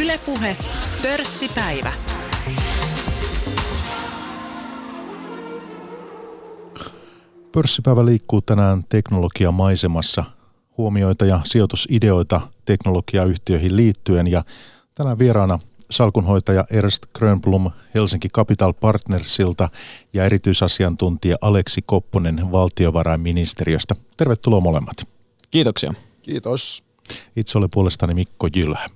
Ylepuhe pörssipäivä. Pörssipäivä liikkuu tänään teknologian maisemassa. Huomioita ja sijoitusideoita teknologiayhtiöihin liittyen ja tänään vieraana salkunhoitaja Ernst Grönblom Helsinki Capital Partnersilta ja erityisasiantuntija Aleksi Kopponen valtiovarainministeriöstä. Tervetuloa molemmat. Kiitoksia. Kiitos. Itse olen puolestani Mikko Jylhä.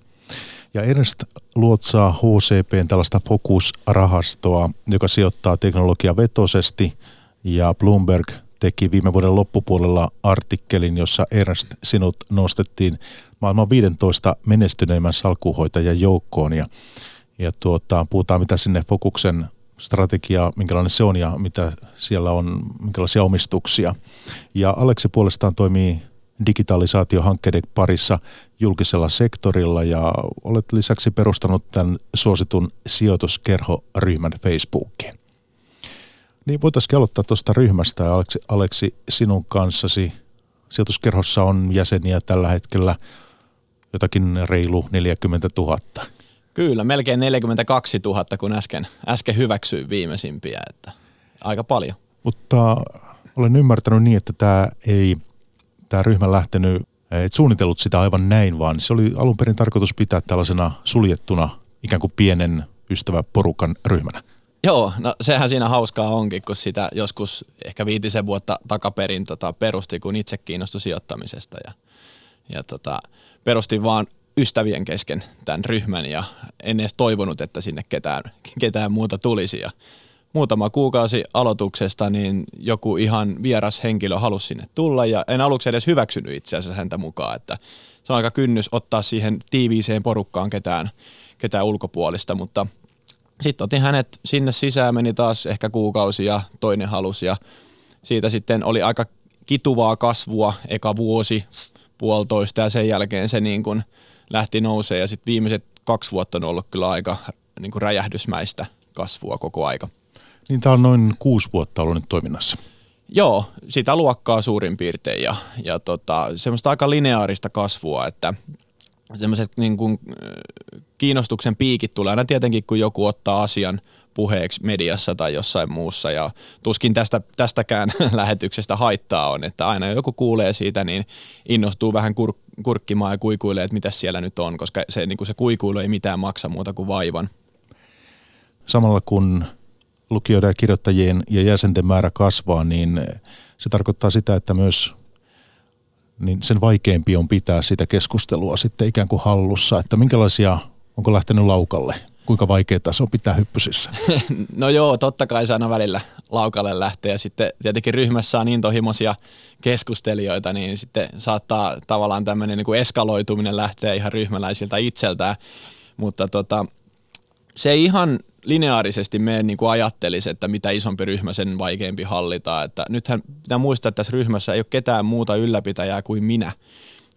Ja Ernst luotsaa HCPn tällaista fokusrahastoa, joka sijoittaa teknologia vetosesti ja Bloomberg teki viime vuoden loppupuolella artikkelin, jossa Ernst sinut nostettiin maailman 15 menestyneimmän salkuhoitajan joukkoon ja, ja tuota, puhutaan mitä sinne Fokuksen strategia, minkälainen se on ja mitä siellä on, minkälaisia omistuksia. Ja Aleksi puolestaan toimii digitalisaatiohankkeiden parissa julkisella sektorilla ja olet lisäksi perustanut tämän suositun sijoituskerhoryhmän Facebookiin. Niin voitaisiin aloittaa tuosta ryhmästä, Aleksi, Aleksi sinun kanssasi. Sijoituskerhossa on jäseniä tällä hetkellä jotakin reilu 40 000. Kyllä, melkein 42 000, kun äsken, äsken hyväksyin viimeisimpiä, että aika paljon. Mutta olen ymmärtänyt niin, että tämä ei, tämä ryhmä lähtenyt, et suunnitellut sitä aivan näin, vaan se oli alun perin tarkoitus pitää tällaisena suljettuna ikään kuin pienen ystäväporukan ryhmänä. Joo, no sehän siinä hauskaa onkin, kun sitä joskus ehkä viitisen vuotta takaperin tota, perusti, kun itse kiinnostui sijoittamisesta ja, ja tota, perustin vaan ystävien kesken tämän ryhmän ja en edes toivonut, että sinne ketään, ketään muuta tulisi. Ja muutama kuukausi aloituksesta, niin joku ihan vieras henkilö halusi sinne tulla ja en aluksi edes hyväksynyt itse asiassa häntä mukaan, että se on aika kynnys ottaa siihen tiiviiseen porukkaan ketään, ketään ulkopuolista, mutta sitten otin hänet sinne sisään, meni taas ehkä kuukausi ja toinen halusi ja siitä sitten oli aika kituvaa kasvua eka vuosi, puolitoista ja sen jälkeen se niin kuin lähti nousee ja sitten viimeiset kaksi vuotta on ollut kyllä aika niin kuin räjähdysmäistä kasvua koko aika. Niin tämä on noin kuusi vuotta ollut nyt toiminnassa. Joo, sitä luokkaa suurin piirtein ja, ja tota, semmoista aika lineaarista kasvua, että semmoiset niin kuin, kiinnostuksen piikit tulee aina tietenkin, kun joku ottaa asian puheeksi mediassa tai jossain muussa ja tuskin tästä, tästäkään lähetyksestä haittaa on, että aina joku kuulee siitä, niin innostuu vähän kur, kurkkimaan ja kuikuilee, että mitä siellä nyt on, koska se, niin kuin se kuikuilu ei mitään maksa muuta kuin vaivan. Samalla kun lukijoiden ja kirjoittajien ja jäsenten määrä kasvaa, niin se tarkoittaa sitä, että myös niin sen vaikeampi on pitää sitä keskustelua sitten ikään kuin hallussa, että minkälaisia, onko lähtenyt laukalle? Kuinka vaikeaa se on pitää hyppysissä? no joo, totta kai se aina välillä laukalle lähtee. Ja sitten tietenkin ryhmässä on niin tohimoisia keskustelijoita, niin sitten saattaa tavallaan tämmöinen niin kuin eskaloituminen lähteä ihan ryhmäläisiltä itseltään, mutta tota, se ihan lineaarisesti mene niin kuin ajattelisi, että mitä isompi ryhmä, sen vaikeampi hallita. Että nythän pitää muistaa, että tässä ryhmässä ei ole ketään muuta ylläpitäjää kuin minä.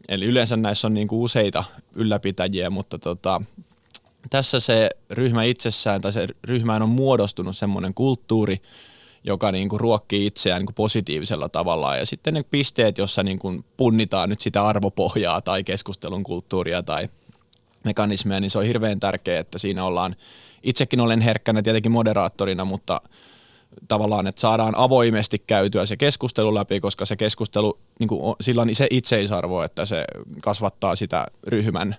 Eli yleensä näissä on niin kuin useita ylläpitäjiä, mutta tota, tässä se ryhmä itsessään tai se ryhmään on muodostunut semmoinen kulttuuri, joka niin kuin ruokkii itseään niin kuin positiivisella tavalla. Ja sitten ne pisteet, jossa niin kuin punnitaan nyt sitä arvopohjaa tai keskustelun kulttuuria tai mekanismeja, niin se on hirveän tärkeää, että siinä ollaan, itsekin olen herkkänä tietenkin moderaattorina, mutta tavallaan, että saadaan avoimesti käytyä se keskustelu läpi, koska se keskustelu, niin kuin, sillä on se itseisarvo, että se kasvattaa sitä ryhmän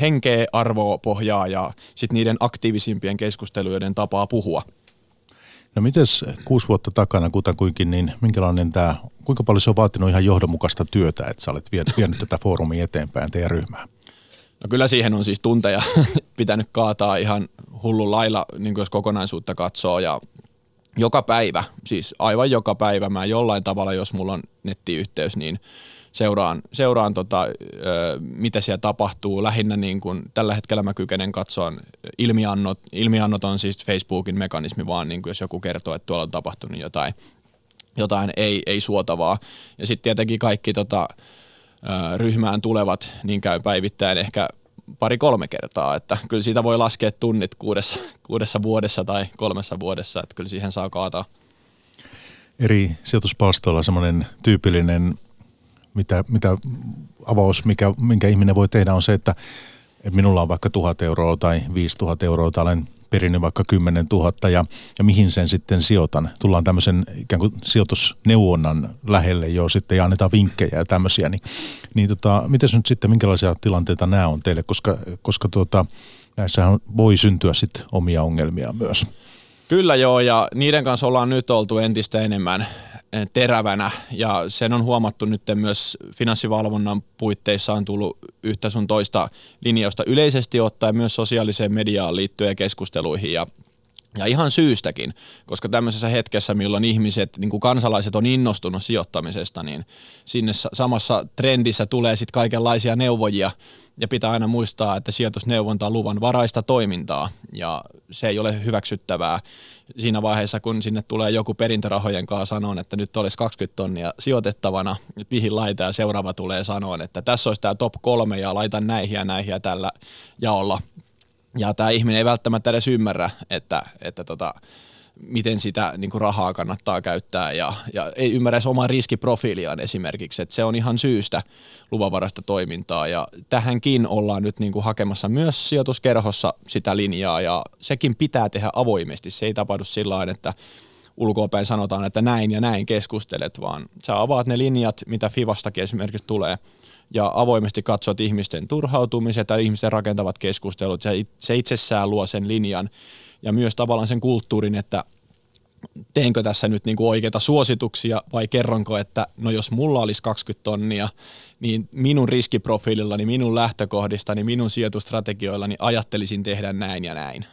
henkeä, arvoa, pohjaa ja sitten niiden aktiivisimpien keskusteluiden tapaa puhua. No mites kuusi vuotta takana kutakuinkin, niin minkälainen tämä, kuinka paljon se on vaatinut ihan johdonmukaista työtä, että sä olet vienyt, vienyt tätä foorumia eteenpäin teidän ryhmää? No kyllä siihen on siis tunteja pitänyt kaataa ihan hullun lailla, niin jos kokonaisuutta katsoo ja joka päivä, siis aivan joka päivä mä jollain tavalla, jos mulla on nettiyhteys, niin seuraan, seuraan tota, mitä siellä tapahtuu. Lähinnä niin kun, tällä hetkellä mä kykenen katsoa ilmiannot. Ilmiannot on siis Facebookin mekanismi, vaan niin jos joku kertoo, että tuolla on tapahtunut jotain, jotain ei, ei suotavaa. Ja sitten tietenkin kaikki tota, ryhmään tulevat, niin käy päivittäin ehkä pari-kolme kertaa, että kyllä siitä voi laskea tunnit kuudessa, kuudessa vuodessa tai kolmessa vuodessa, että kyllä siihen saa kaataa. Eri sijoituspalstoilla semmoinen tyypillinen, mitä, mitä avaus, mikä, minkä ihminen voi tehdä, on se, että että minulla on vaikka tuhat euroa tai viisi tuhat euroa tai olen perinnyt vaikka 10 000 ja, ja mihin sen sitten sijoitan. Tullaan tämmöisen ikään kuin sijoitusneuvonnan lähelle jo sitten ja annetaan vinkkejä ja tämmöisiä. Niin, niin tota, miten nyt sitten, minkälaisia tilanteita nämä on teille, koska, koska tuota, näissähän voi syntyä sitten omia ongelmia myös. Kyllä joo, ja niiden kanssa ollaan nyt oltu entistä enemmän terävänä, ja sen on huomattu nyt myös finanssivalvonnan puitteissa on tullut yhtä sun toista linjausta yleisesti ottaen myös sosiaaliseen mediaan liittyen keskusteluihin, ja ja ihan syystäkin, koska tämmöisessä hetkessä, milloin ihmiset, niin kuin kansalaiset on innostunut sijoittamisesta, niin sinne samassa trendissä tulee sitten kaikenlaisia neuvojia ja pitää aina muistaa, että sijoitusneuvonta on luvan varaista toimintaa ja se ei ole hyväksyttävää siinä vaiheessa, kun sinne tulee joku perintörahojen kanssa sanoa, että nyt olisi 20 tonnia sijoitettavana, nyt mihin laita ja seuraava tulee sanoa, että tässä olisi tämä top kolme ja laitan näihin ja näihin ja tällä jaolla. Ja tämä ihminen ei välttämättä edes ymmärrä, että, että tota, miten sitä niin kuin rahaa kannattaa käyttää ja, ja ei ymmärrä edes omaa riskiprofiiliaan esimerkiksi, että se on ihan syystä luvanvarasta toimintaa ja tähänkin ollaan nyt niin kuin hakemassa myös sijoituskerhossa sitä linjaa ja sekin pitää tehdä avoimesti, se ei tapahdu sillä että ulkoapäin sanotaan, että näin ja näin keskustelet, vaan sä avaat ne linjat, mitä Fivastakin esimerkiksi tulee ja avoimesti katsot ihmisten turhautumiset tai ihmisten rakentavat keskustelut, se itsessään luo sen linjan ja myös tavallaan sen kulttuurin, että teenkö tässä nyt niin kuin oikeita suosituksia vai kerronko, että no jos mulla olisi 20 tonnia, niin minun riskiprofiilillani, minun lähtökohdistani, minun sijoitustrategioillani ajattelisin tehdä näin ja näin.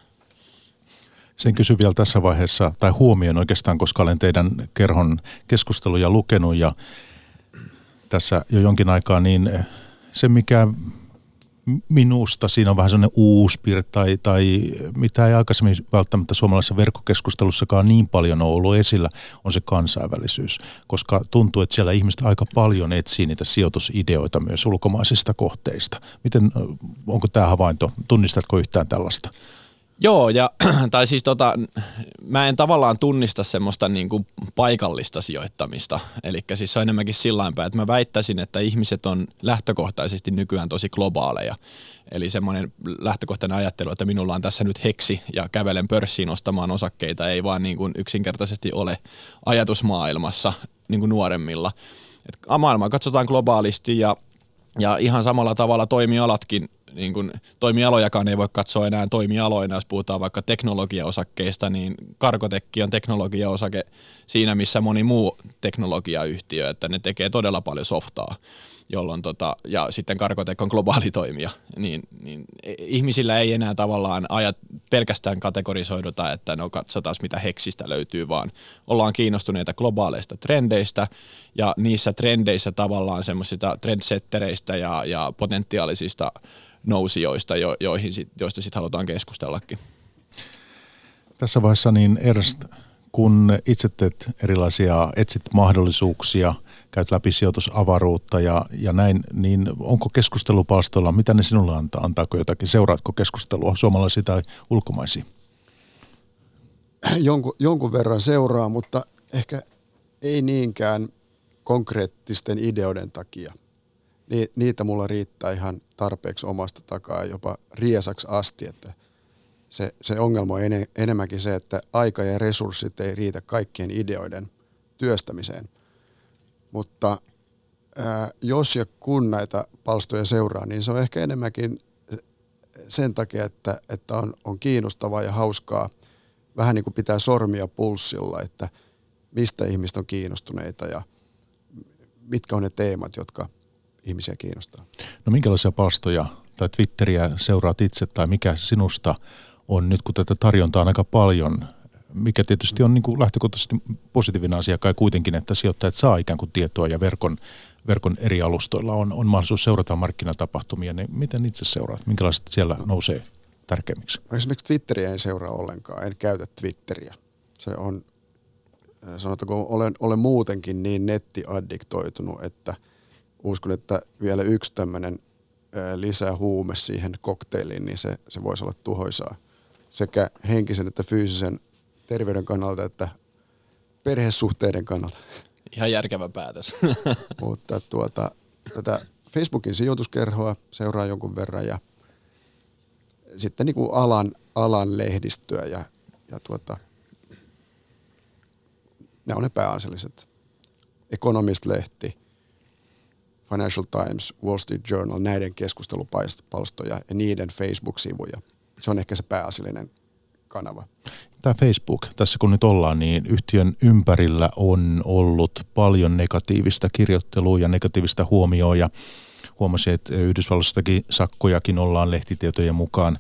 Sen kysyn vielä tässä vaiheessa, tai huomioon oikeastaan, koska olen teidän kerhon keskusteluja lukenut ja tässä jo jonkin aikaa, niin se mikä minusta siinä on vähän sellainen uusi tai, tai mitä ei aikaisemmin välttämättä suomalaisessa verkkokeskustelussakaan niin paljon ole ollut esillä, on se kansainvälisyys. Koska tuntuu, että siellä ihmiset aika paljon etsii niitä sijoitusideoita myös ulkomaisista kohteista. Miten, onko tämä havainto, tunnistatko yhtään tällaista? Joo, ja, tai siis tota, mä en tavallaan tunnista semmoista niin kuin paikallista sijoittamista. Eli siis se on enemmänkin sillä että mä väittäisin, että ihmiset on lähtökohtaisesti nykyään tosi globaaleja. Eli semmoinen lähtökohtainen ajattelu, että minulla on tässä nyt heksi ja kävelen pörssiin ostamaan osakkeita, ei vaan niin kuin yksinkertaisesti ole ajatusmaailmassa niin kuin nuoremmilla. Et maailmaa katsotaan globaalisti ja ja ihan samalla tavalla toimialatkin niin kuin toimialojakaan ei voi katsoa enää toimialoina, jos puhutaan vaikka teknologiaosakkeista, niin Karkotekki on teknologiaosake siinä, missä moni muu teknologiayhtiö, että ne tekee todella paljon softaa jolloin tota, ja sitten Karkotek on globaali toimija, niin, niin ihmisillä ei enää tavallaan ajat pelkästään kategorisoiduta, että no katsotaan mitä heksistä löytyy, vaan ollaan kiinnostuneita globaaleista trendeistä ja niissä trendeissä tavallaan semmoisista trendsettereistä ja, ja potentiaalisista nousijoista, jo, joihin sit, joista sitten halutaan keskustellakin. Tässä vaiheessa niin Ernst, kun itse teet erilaisia, etsit mahdollisuuksia, käyt läpi sijoitusavaruutta ja, ja näin, niin onko keskustelupalstoilla, mitä ne sinulle antaa? Antaako jotakin? Seuraatko keskustelua suomalaisia tai ulkomaisia? Jonkun, jonkun verran seuraa, mutta ehkä ei niinkään konkreettisten ideoiden takia – ni, niitä mulla riittää ihan tarpeeksi omasta takaa jopa riesaksi asti, että se, se ongelma on ene, enemmänkin se, että aika ja resurssit ei riitä kaikkien ideoiden työstämiseen. Mutta ää, jos ja kun näitä palstoja seuraa, niin se on ehkä enemmänkin sen takia, että, että on, on kiinnostavaa ja hauskaa vähän niin kuin pitää sormia pulssilla, että mistä ihmiset on kiinnostuneita ja mitkä on ne teemat, jotka ihmisiä kiinnostaa. No minkälaisia palstoja tai Twitteriä seuraat itse tai mikä sinusta on nyt, kun tätä tarjontaa on aika paljon, mikä tietysti on niin kuin lähtökohtaisesti positiivinen asia kai kuitenkin, että sijoittajat saa ikään kuin tietoa ja verkon, verkon eri alustoilla on, on mahdollisuus seurata markkinatapahtumia, niin miten itse seuraat? Minkälaiset siellä nousee tärkeimmiksi? Esimerkiksi Twitteriä en seuraa ollenkaan, en käytä Twitteriä. Se on, sanotaanko, olen, olen muutenkin niin nettiaddiktoitunut, että – uskon, että vielä yksi tämmöinen lisää huume siihen kokteiliin, niin se, se voisi olla tuhoisaa sekä henkisen että fyysisen terveyden kannalta että perhesuhteiden kannalta. Ihan järkevä päätös. Mutta tuota, tätä Facebookin sijoituskerhoa seuraa jonkun verran ja sitten niin kuin alan, alan lehdistöä ja, ja tuota, ne on ne pääasialliset. Economist-lehti, Financial Times, Wall Street Journal, näiden keskustelupalstoja ja niiden Facebook-sivuja. Se on ehkä se pääasiallinen kanava. Tämä Facebook, tässä kun nyt ollaan, niin yhtiön ympärillä on ollut paljon negatiivista kirjoittelua ja negatiivista huomioa huomasin, että Yhdysvalloistakin sakkojakin ollaan lehtitietojen mukaan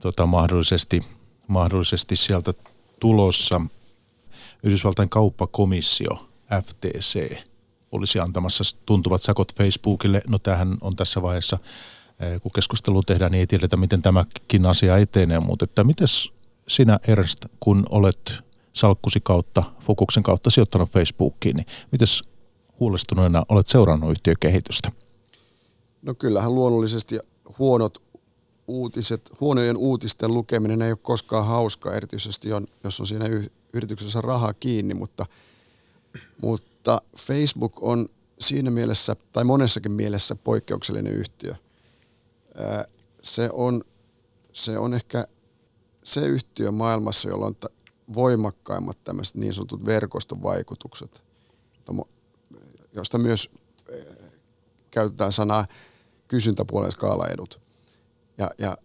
tota, mahdollisesti, mahdollisesti sieltä tulossa. Yhdysvaltain kauppakomissio, FTC, olisi antamassa tuntuvat sakot Facebookille. No tämähän on tässä vaiheessa, eh, kun keskustelu tehdään, niin ei tiedetä, miten tämäkin asia etenee, mutta että mites sinä Ernst, kun olet salkkusi kautta, Fokuksen kautta sijoittanut Facebookiin, niin mites huolestuneena olet seurannut yhtiökehitystä? No kyllähän luonnollisesti huonot uutiset, huonojen uutisten lukeminen ei ole koskaan hauskaa, erityisesti on, jos on siinä yrityksessä rahaa kiinni, mutta, mutta Facebook on siinä mielessä, tai monessakin mielessä poikkeuksellinen yhtiö. Se on, se on ehkä se yhtiö maailmassa, jolla on voimakkaimmat tämmöiset niin sanotut verkostovaikutukset, josta myös käytetään sanaa kysyntäpuolen skaalaedut. Ja, ja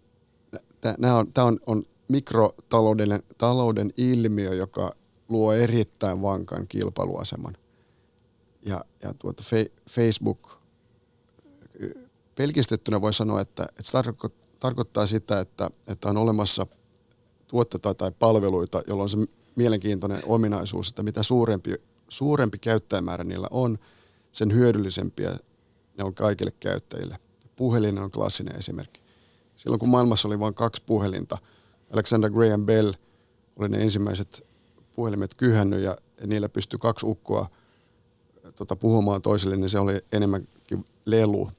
tämä on, on, on mikrotalouden talouden ilmiö, joka luo erittäin vankan kilpailuaseman. Ja, ja tuota fe, Facebook, pelkistettynä voi sanoa, että, että se tarkoittaa sitä, että, että on olemassa tuotteita tai palveluita, jolloin on se mielenkiintoinen ominaisuus, että mitä suurempi, suurempi käyttäjämäärä niillä on, sen hyödyllisempiä ne on kaikille käyttäjille. Puhelin on klassinen esimerkki. Silloin kun maailmassa oli vain kaksi puhelinta, Alexander Graham Bell oli ne ensimmäiset puhelimet kyhännyt ja niillä pystyi kaksi ukkoa tota, puhumaan toiselle, niin se oli enemmänkin lelu.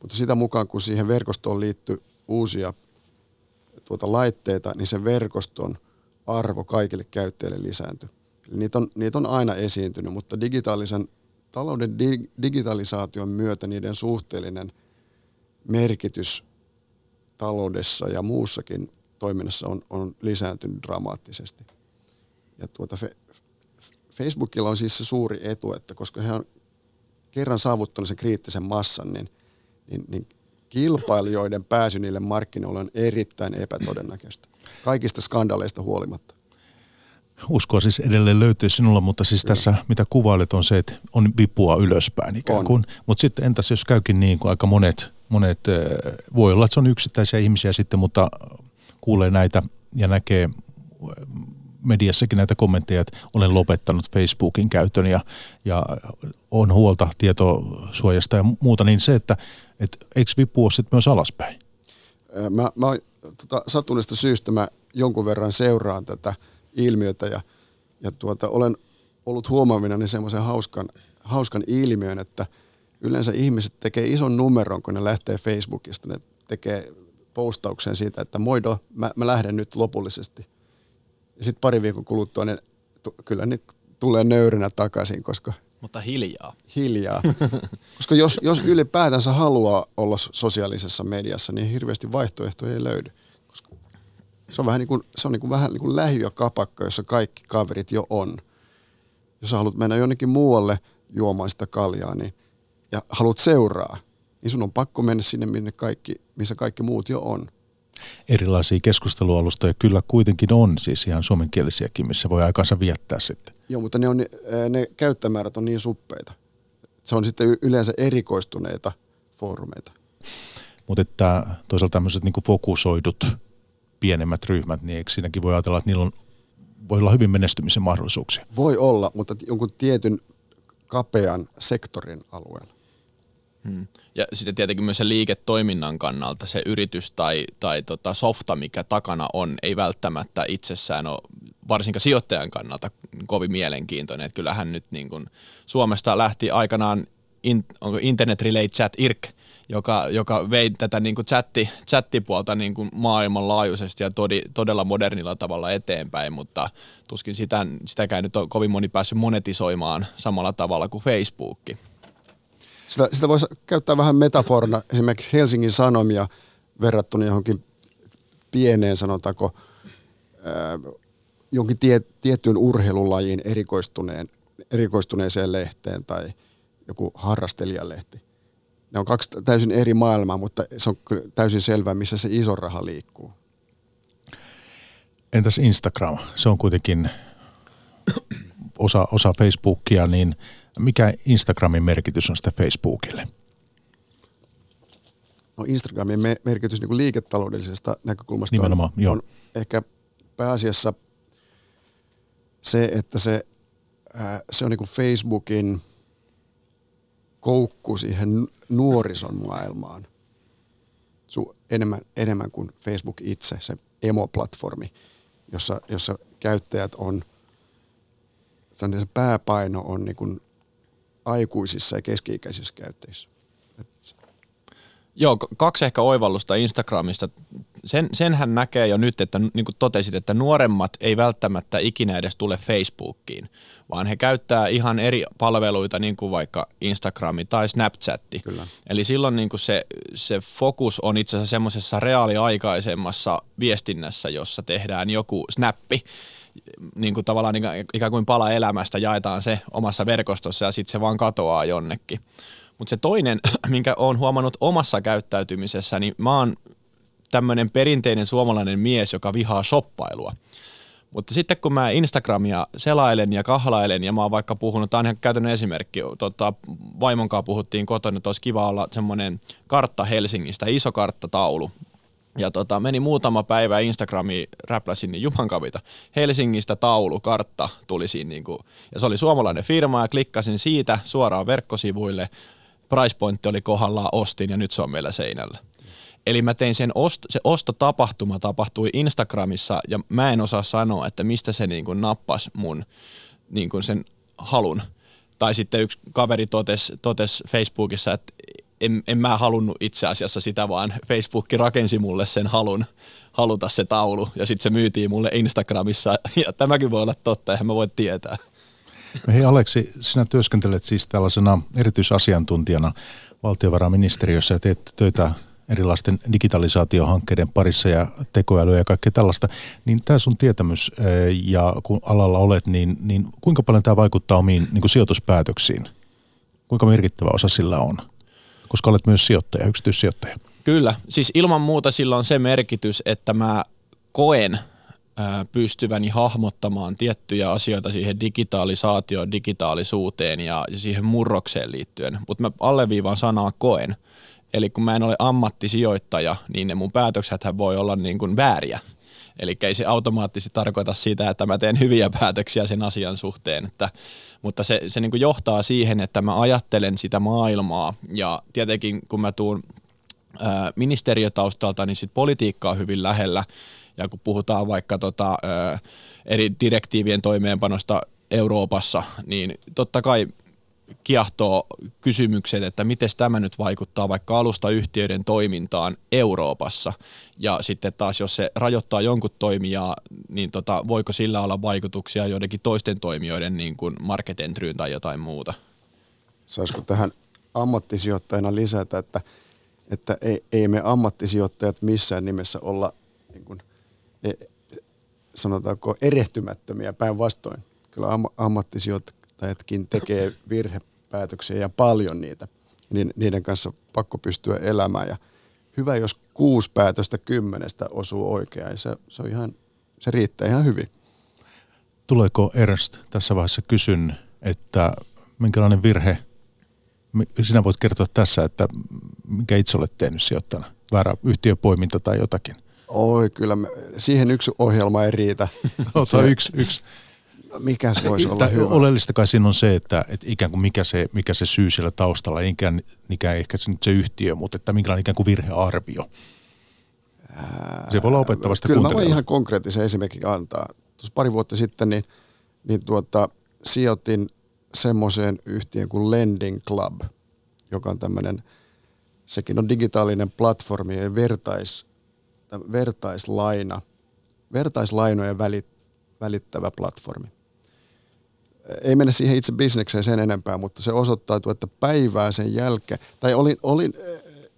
Mutta sitä mukaan, kun siihen verkostoon liittyi uusia tuota, laitteita, niin sen verkoston arvo kaikille käyttäjille lisääntyi. Eli niitä on, niitä on aina esiintynyt, mutta digitaalisen talouden dig- digitalisaation myötä niiden suhteellinen merkitys taloudessa ja muussakin toiminnassa on, on lisääntynyt dramaattisesti. Ja tuota, fe, Facebookilla on siis se suuri etu, että koska he on kerran saavuttanut sen kriittisen massan, niin, niin, niin kilpailijoiden pääsy niille markkinoille on erittäin epätodennäköistä. Kaikista skandaaleista huolimatta. Uskoa siis edelleen löytyy sinulla, mutta siis tässä mitä kuvailet on se, että on vipua ylöspäin ikään kuin. Mutta sitten entäs jos käykin niin kuin aika monet, monet, voi olla, että se on yksittäisiä ihmisiä sitten, mutta kuulee näitä ja näkee mediassakin näitä kommentteja, että olen lopettanut Facebookin käytön ja, ja on huolta tietosuojasta ja muuta, niin se, että et, eikö vipu sitten myös alaspäin? Mä, mä tota, sattuneesta syystä mä jonkun verran seuraan tätä ilmiötä ja, ja tuota, olen ollut huomaamina niin semmoisen hauskan, hauskan ilmiön, että yleensä ihmiset tekee ison numeron, kun ne lähtee Facebookista. Ne tekee postauksen siitä, että moido, mä, mä lähden nyt lopullisesti. Ja sitten pari viikon kuluttua ne, tu, kyllä ne tulee nöyränä takaisin, koska... Mutta hiljaa. Hiljaa. koska jos, jos ylipäätänsä haluaa olla sosiaalisessa mediassa, niin hirveästi vaihtoehtoja ei löydy. Koska se on vähän niin kuin, se on niin kuin vähän niin kuin lähiökapakka, jossa kaikki kaverit jo on. Jos haluat mennä jonnekin muualle juomaan sitä kaljaa, niin, ja haluat seuraa, niin sun on pakko mennä sinne, minne kaikki, missä kaikki muut jo on erilaisia keskustelualustoja kyllä kuitenkin on, siis ihan suomenkielisiäkin, missä voi aikansa viettää sitten. Joo, mutta ne, on, ne käyttämäärät on niin suppeita. Se on sitten yleensä erikoistuneita foorumeita. Mutta että toisaalta tämmöiset niin fokusoidut pienemmät ryhmät, niin eikö siinäkin voi ajatella, että niillä on, voi olla hyvin menestymisen mahdollisuuksia? Voi olla, mutta jonkun tietyn kapean sektorin alueella. Hmm. Ja sitten tietenkin myös se liiketoiminnan kannalta se yritys tai, tai tota softa, mikä takana on, ei välttämättä itsessään ole varsinkaan sijoittajan kannalta kovin mielenkiintoinen. Että kyllähän nyt niin kuin Suomesta lähti aikanaan in, onko Internet Relay Chat IRC, joka, joka vei tätä niin kuin chatti, chattipuolta niin kuin maailmanlaajuisesti ja todi, todella modernilla tavalla eteenpäin, mutta tuskin sitä, sitäkään nyt on kovin moni päässyt monetisoimaan samalla tavalla kuin Facebook. Sitä, sitä voisi käyttää vähän metaforana esimerkiksi Helsingin Sanomia verrattuna johonkin pieneen, sanotaanko, ää, jonkin tie, tiettyyn urheilulajiin erikoistuneen, erikoistuneeseen lehteen tai joku harrastelijalehti. Ne on kaksi täysin eri maailmaa, mutta se on täysin selvää, missä se iso raha liikkuu. Entäs Instagram? Se on kuitenkin osa, osa Facebookia, niin mikä Instagramin merkitys on sitten Facebookille? No Instagramin merkitys niin kuin liiketaloudellisesta näkökulmasta Nimenomaan, on, joo. on ehkä pääasiassa se, että se, ää, se on niin kuin Facebookin koukku siihen nuorison maailmaan Su, enemmän, enemmän kuin Facebook itse, se emoplatformi, jossa, jossa käyttäjät on, se pääpaino on niin kuin aikuisissa ja keski-ikäisissä käyttäjissä. Joo, kaksi ehkä oivallusta Instagramista. Sen, senhän näkee jo nyt, että niin kuin totesit, että nuoremmat ei välttämättä ikinä edes tule Facebookiin, vaan he käyttää ihan eri palveluita, niin kuin vaikka Instagrami tai Snapchatti. Kyllä. Eli silloin niin kuin se, se fokus on itse asiassa semmoisessa reaaliaikaisemmassa viestinnässä, jossa tehdään joku snappi, niin kuin tavallaan ikään kuin pala elämästä, jaetaan se omassa verkostossa ja sitten se vaan katoaa jonnekin. Mutta se toinen, minkä olen huomannut omassa käyttäytymisessä, niin mä oon tämmöinen perinteinen suomalainen mies, joka vihaa shoppailua. Mutta sitten kun mä Instagramia selailen ja kahlailen ja mä oon vaikka puhunut, tämä on ihan käytännön esimerkki, tota, vaimonkaan puhuttiin kotona, että olisi kiva olla semmoinen kartta Helsingistä, iso karttataulu, ja tota, meni muutama päivä Instagramiin, räpläsin niin jumankavita. Helsingistä taulu, kartta tuli siinä, niin kuin, ja se oli suomalainen firma ja klikkasin siitä suoraan verkkosivuille price pointti oli kohdallaan, ostin ja nyt se on meillä seinällä. Eli mä tein sen, ost- se ostotapahtuma tapahtui Instagramissa ja mä en osaa sanoa, että mistä se niin kuin nappas mun niin kuin sen halun. Tai sitten yksi kaveri totesi totes Facebookissa, että en, en mä halunnut itse asiassa sitä, vaan Facebook rakensi mulle sen halun haluta se taulu ja sitten se myytiin mulle Instagramissa ja tämäkin voi olla totta, eihän mä voi tietää. Hei Aleksi, sinä työskentelet siis tällaisena erityisasiantuntijana valtiovarainministeriössä ja teet töitä erilaisten digitalisaatiohankkeiden parissa ja tekoälyä ja kaikkea tällaista, niin tämä sun tietämys ja kun alalla olet, niin, niin kuinka paljon tämä vaikuttaa omiin niin kuin sijoituspäätöksiin? Kuinka merkittävä osa sillä on? Koska olet myös sijoittaja, yksityissijoittaja. Kyllä, siis ilman muuta sillä on se merkitys, että mä koen – pystyväni hahmottamaan tiettyjä asioita siihen digitalisaatioon, digitaalisuuteen ja siihen murrokseen liittyen. Mutta mä alleviivaan sanaa koen. Eli kun mä en ole ammattisijoittaja, niin ne mun päätökset voi olla niin kuin vääriä. Eli ei se automaattisesti tarkoita sitä, että mä teen hyviä päätöksiä sen asian suhteen, että, mutta se, se niin johtaa siihen, että mä ajattelen sitä maailmaa. Ja tietenkin kun mä tuun ää, ministeriötaustalta, niin sit politiikkaa on hyvin lähellä. Ja kun puhutaan vaikka tota, eri direktiivien toimeenpanosta Euroopassa, niin totta kai kiehtoo kysymykset, että miten tämä nyt vaikuttaa vaikka alustayhtiöiden toimintaan Euroopassa. Ja sitten taas, jos se rajoittaa jonkun toimijaa, niin tota, voiko sillä olla vaikutuksia joidenkin toisten toimijoiden niin kuin market entryyn tai jotain muuta? Saisiko tähän ammattisijoittajana lisätä, että, että ei, ei me ammattisijoittajat missään nimessä olla niin kuin E, sanotaanko erehtymättömiä päinvastoin. Kyllä am- ammattisijoittajatkin tekee virhepäätöksiä ja paljon niitä. Niin niiden kanssa pakko pystyä elämään ja hyvä, jos kuusi päätöstä kymmenestä osuu oikeaan. Se, se, on ihan, se riittää ihan hyvin. Tuleeko Ernst tässä vaiheessa kysyn, että minkälainen virhe, sinä voit kertoa tässä, että mikä itse olet tehnyt sijoittajana, väärä yhtiöpoiminta tai jotakin? Oi, kyllä me, siihen yksi ohjelma ei riitä. Ota yksi, yksi. Mikä se voisi olla hyvä? Oleellista kai siinä on se, että, että ikään kuin mikä se, mikä se syy siellä taustalla, ei ikään, ehkä se, se yhtiö, mutta että minkälainen ikään kuin virhearvio. Se voi olla opettavasta Kyllä mä voin ihan konkreettisen esimerkin antaa. Tuossa pari vuotta sitten niin, niin tuota, sijoitin semmoiseen yhtiön kuin Lending Club, joka on tämmöinen, sekin on digitaalinen platformi ja vertais, vertaislaina, vertaislainojen välit, välittävä platformi. Ei mennä siihen itse bisnekseen sen enempää, mutta se osoittautui, että päivää sen jälkeen, tai olin, olin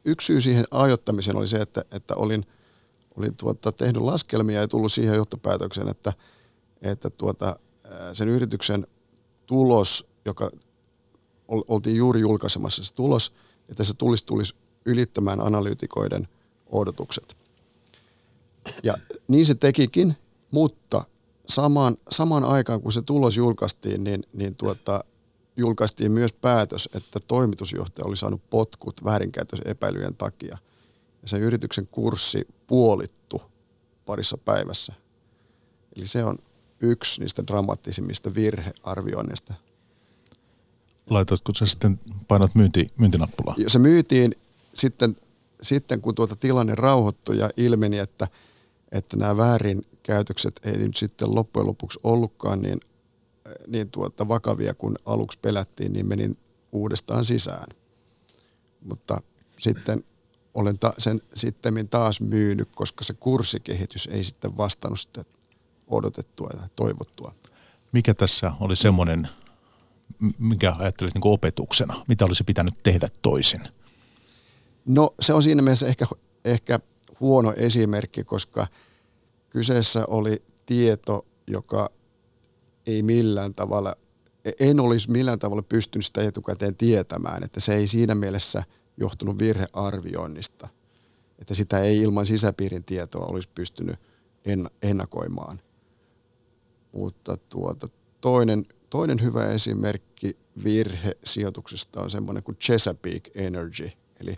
yksi syy siihen ajoittamiseen oli se, että, että olin, olin tuota, tehnyt laskelmia ja tullut siihen johtopäätökseen, että, että tuota, sen yrityksen tulos, joka oltiin juuri julkaisemassa se tulos, että se tulisi, tulisi ylittämään analyytikoiden odotukset. Ja niin se tekikin, mutta samaan, samaan aikaan kun se tulos julkaistiin, niin, niin tuota, julkaistiin myös päätös, että toimitusjohtaja oli saanut potkut väärinkäytösepäilyjen takia. Ja sen yrityksen kurssi puolittu parissa päivässä. Eli se on yksi niistä dramaattisimmista virhearvioinneista. Laitatko sä sitten, painat myynti, myyntinappulaa? Se myytiin sitten, sitten kun tuota tilanne rauhoittui ja ilmeni, että, että nämä väärinkäytökset ei nyt sitten loppujen lopuksi ollutkaan niin, niin tuota vakavia kuin aluksi pelättiin, niin menin uudestaan sisään. Mutta sitten olen ta- sen sitten taas myynyt, koska se kurssikehitys ei sitten vastannut sitä odotettua ja toivottua. Mikä tässä oli semmoinen, mikä ajattelit niin opetuksena? Mitä olisi pitänyt tehdä toisin? No se on siinä mielessä ehkä, ehkä huono esimerkki, koska kyseessä oli tieto, joka ei millään tavalla, en olisi millään tavalla pystynyt sitä etukäteen tietämään, että se ei siinä mielessä johtunut virhearvioinnista, että sitä ei ilman sisäpiirin tietoa olisi pystynyt ennakoimaan. Mutta tuota, toinen, toinen hyvä esimerkki virhesijoituksesta on semmoinen kuin Chesapeake Energy, eli,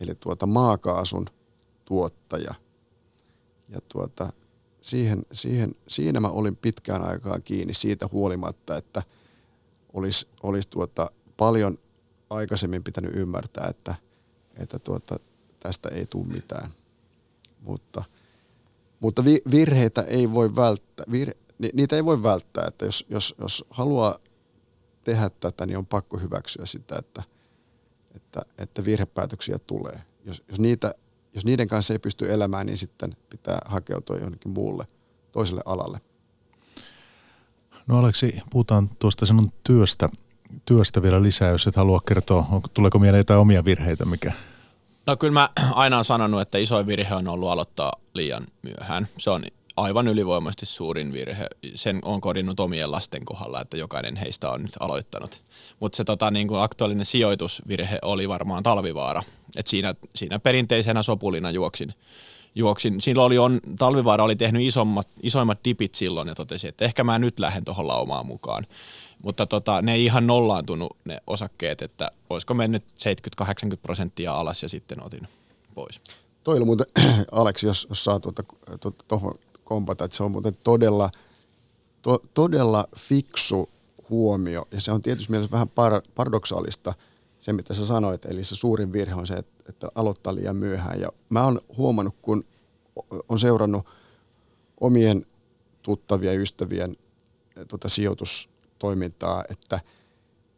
eli tuota maakaasun tuottaja. Ja tuota, siihen, siihen, siinä mä olin pitkään aikaa kiinni siitä huolimatta, että olisi, olisi tuota paljon aikaisemmin pitänyt ymmärtää, että, että tuota, tästä ei tule mitään. Mutta, mutta virheitä ei voi välttää. Vir, niitä ei voi välttää, että jos, jos, jos haluaa tehdä tätä, niin on pakko hyväksyä sitä, että, että, että virhepäätöksiä tulee. Jos, jos, niitä, jos niiden kanssa ei pysty elämään, niin sitten pitää hakeutua jonnekin muulle, toiselle alalle. No Aleksi, puhutaan tuosta sinun työstä, työstä vielä lisää, jos et halua kertoa. Tuleeko mieleen jotain omia virheitä, mikä No kyllä mä aina olen sanonut, että isoin virhe on ollut aloittaa liian myöhään. Se on aivan ylivoimaisesti suurin virhe. Sen on kodinnut omien lasten kohdalla, että jokainen heistä on nyt aloittanut. Mutta se tota, niin kuin aktuaalinen sijoitusvirhe oli varmaan talvivaara. Et siinä, siinä perinteisenä sopulina juoksin. juoksin. Silloin oli on, talvivaara oli tehnyt isommat, isoimmat dipit silloin ja totesi, että ehkä mä nyt lähden tuohon laumaan mukaan. Mutta tota, ne ei ihan nollaantunut ne osakkeet, että olisiko mennyt 70-80 prosenttia alas ja sitten otin pois. Toi oli muuten, Aleksi, jos, jos saa tuota, tuota, tuohon kompata, että se on muuten todella, to, todella fiksu huomio. Ja se on tietysti mielessä vähän par, paradoksaalista se, mitä sä sanoit. Eli se suurin virhe on se, että, että aloittaa liian myöhään. Ja mä oon huomannut, kun on seurannut omien tuttavia ystävien tuota, sijoitustoimintaa, että,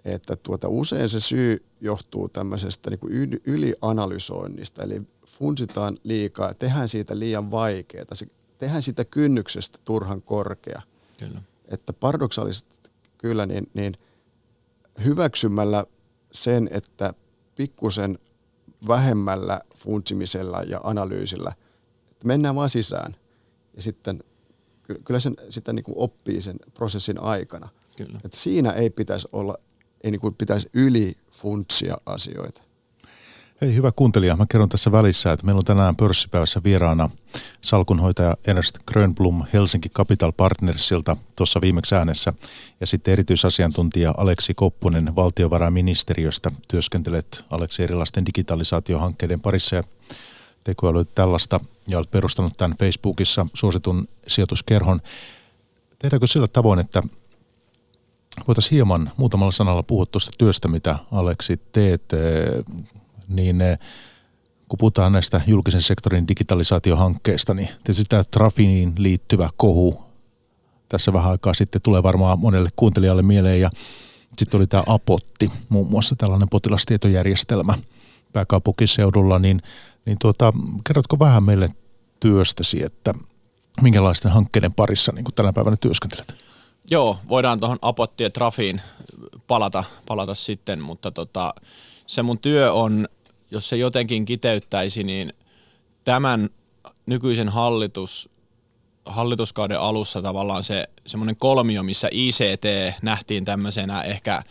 että tuota, usein se syy johtuu tämmöisestä niin kuin ylianalysoinnista. Eli funsitaan liikaa, tehdään siitä liian vaikeaa. Se tehdään sitä kynnyksestä turhan korkea. Kyllä. Että paradoksaalisesti kyllä niin, niin hyväksymällä sen, että pikkusen vähemmällä funtsimisella ja analyysillä, että mennään vaan sisään ja sitten kyllä sen, sitä niin kuin oppii sen prosessin aikana. Kyllä. Että siinä ei pitäisi olla, ei niin kuin pitäisi ylifuntsia asioita. Hei hyvä kuuntelija, mä kerron tässä välissä, että meillä on tänään pörssipäivässä vieraana salkunhoitaja Ernst Grönblom Helsinki Capital Partnersilta tuossa viimeksi äänessä ja sitten erityisasiantuntija Aleksi Koppunen valtiovarainministeriöstä. Työskentelet Aleksi erilaisten digitalisaatiohankkeiden parissa ja tekoäly tällaista ja olet perustanut tämän Facebookissa suositun sijoituskerhon. Tehdäänkö sillä tavoin, että voitaisiin hieman muutamalla sanalla puhua tuosta työstä, mitä Aleksi teet niin eh, kun puhutaan näistä julkisen sektorin digitalisaatiohankkeista, niin tietysti tämä Trafiniin liittyvä kohu tässä vähän aikaa sitten tulee varmaan monelle kuuntelijalle mieleen ja sitten oli tämä Apotti, muun muassa tällainen potilastietojärjestelmä pääkaupunkiseudulla, niin, niin tuota, kerrotko vähän meille työstäsi, että minkälaisten hankkeiden parissa niin tänä päivänä työskentelet? Joo, voidaan tuohon Apotti ja Trafiin palata, palata sitten, mutta tota, se mun työ on jos se jotenkin kiteyttäisi, niin tämän nykyisen hallitus, hallituskauden alussa tavallaan se semmoinen kolmio, missä ICT nähtiin tämmöisenä ehkä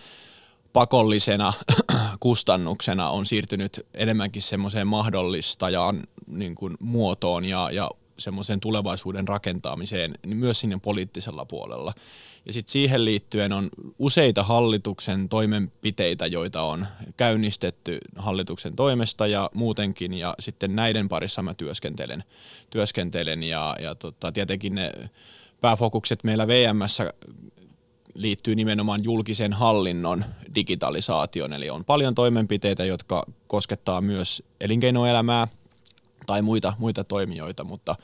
pakollisena kustannuksena on siirtynyt enemmänkin semmoiseen mahdollistajan niin kuin muotoon ja, ja semmoiseen tulevaisuuden rakentamiseen niin myös sinne poliittisella puolella. Ja sitten siihen liittyen on useita hallituksen toimenpiteitä, joita on käynnistetty hallituksen toimesta ja muutenkin, ja sitten näiden parissa mä työskentelen, työskentelen. Ja, ja tota, tietenkin ne pääfokukset meillä VMssä liittyy nimenomaan julkisen hallinnon digitalisaation, eli on paljon toimenpiteitä, jotka koskettaa myös elinkeinoelämää tai muita, muita toimijoita, mutta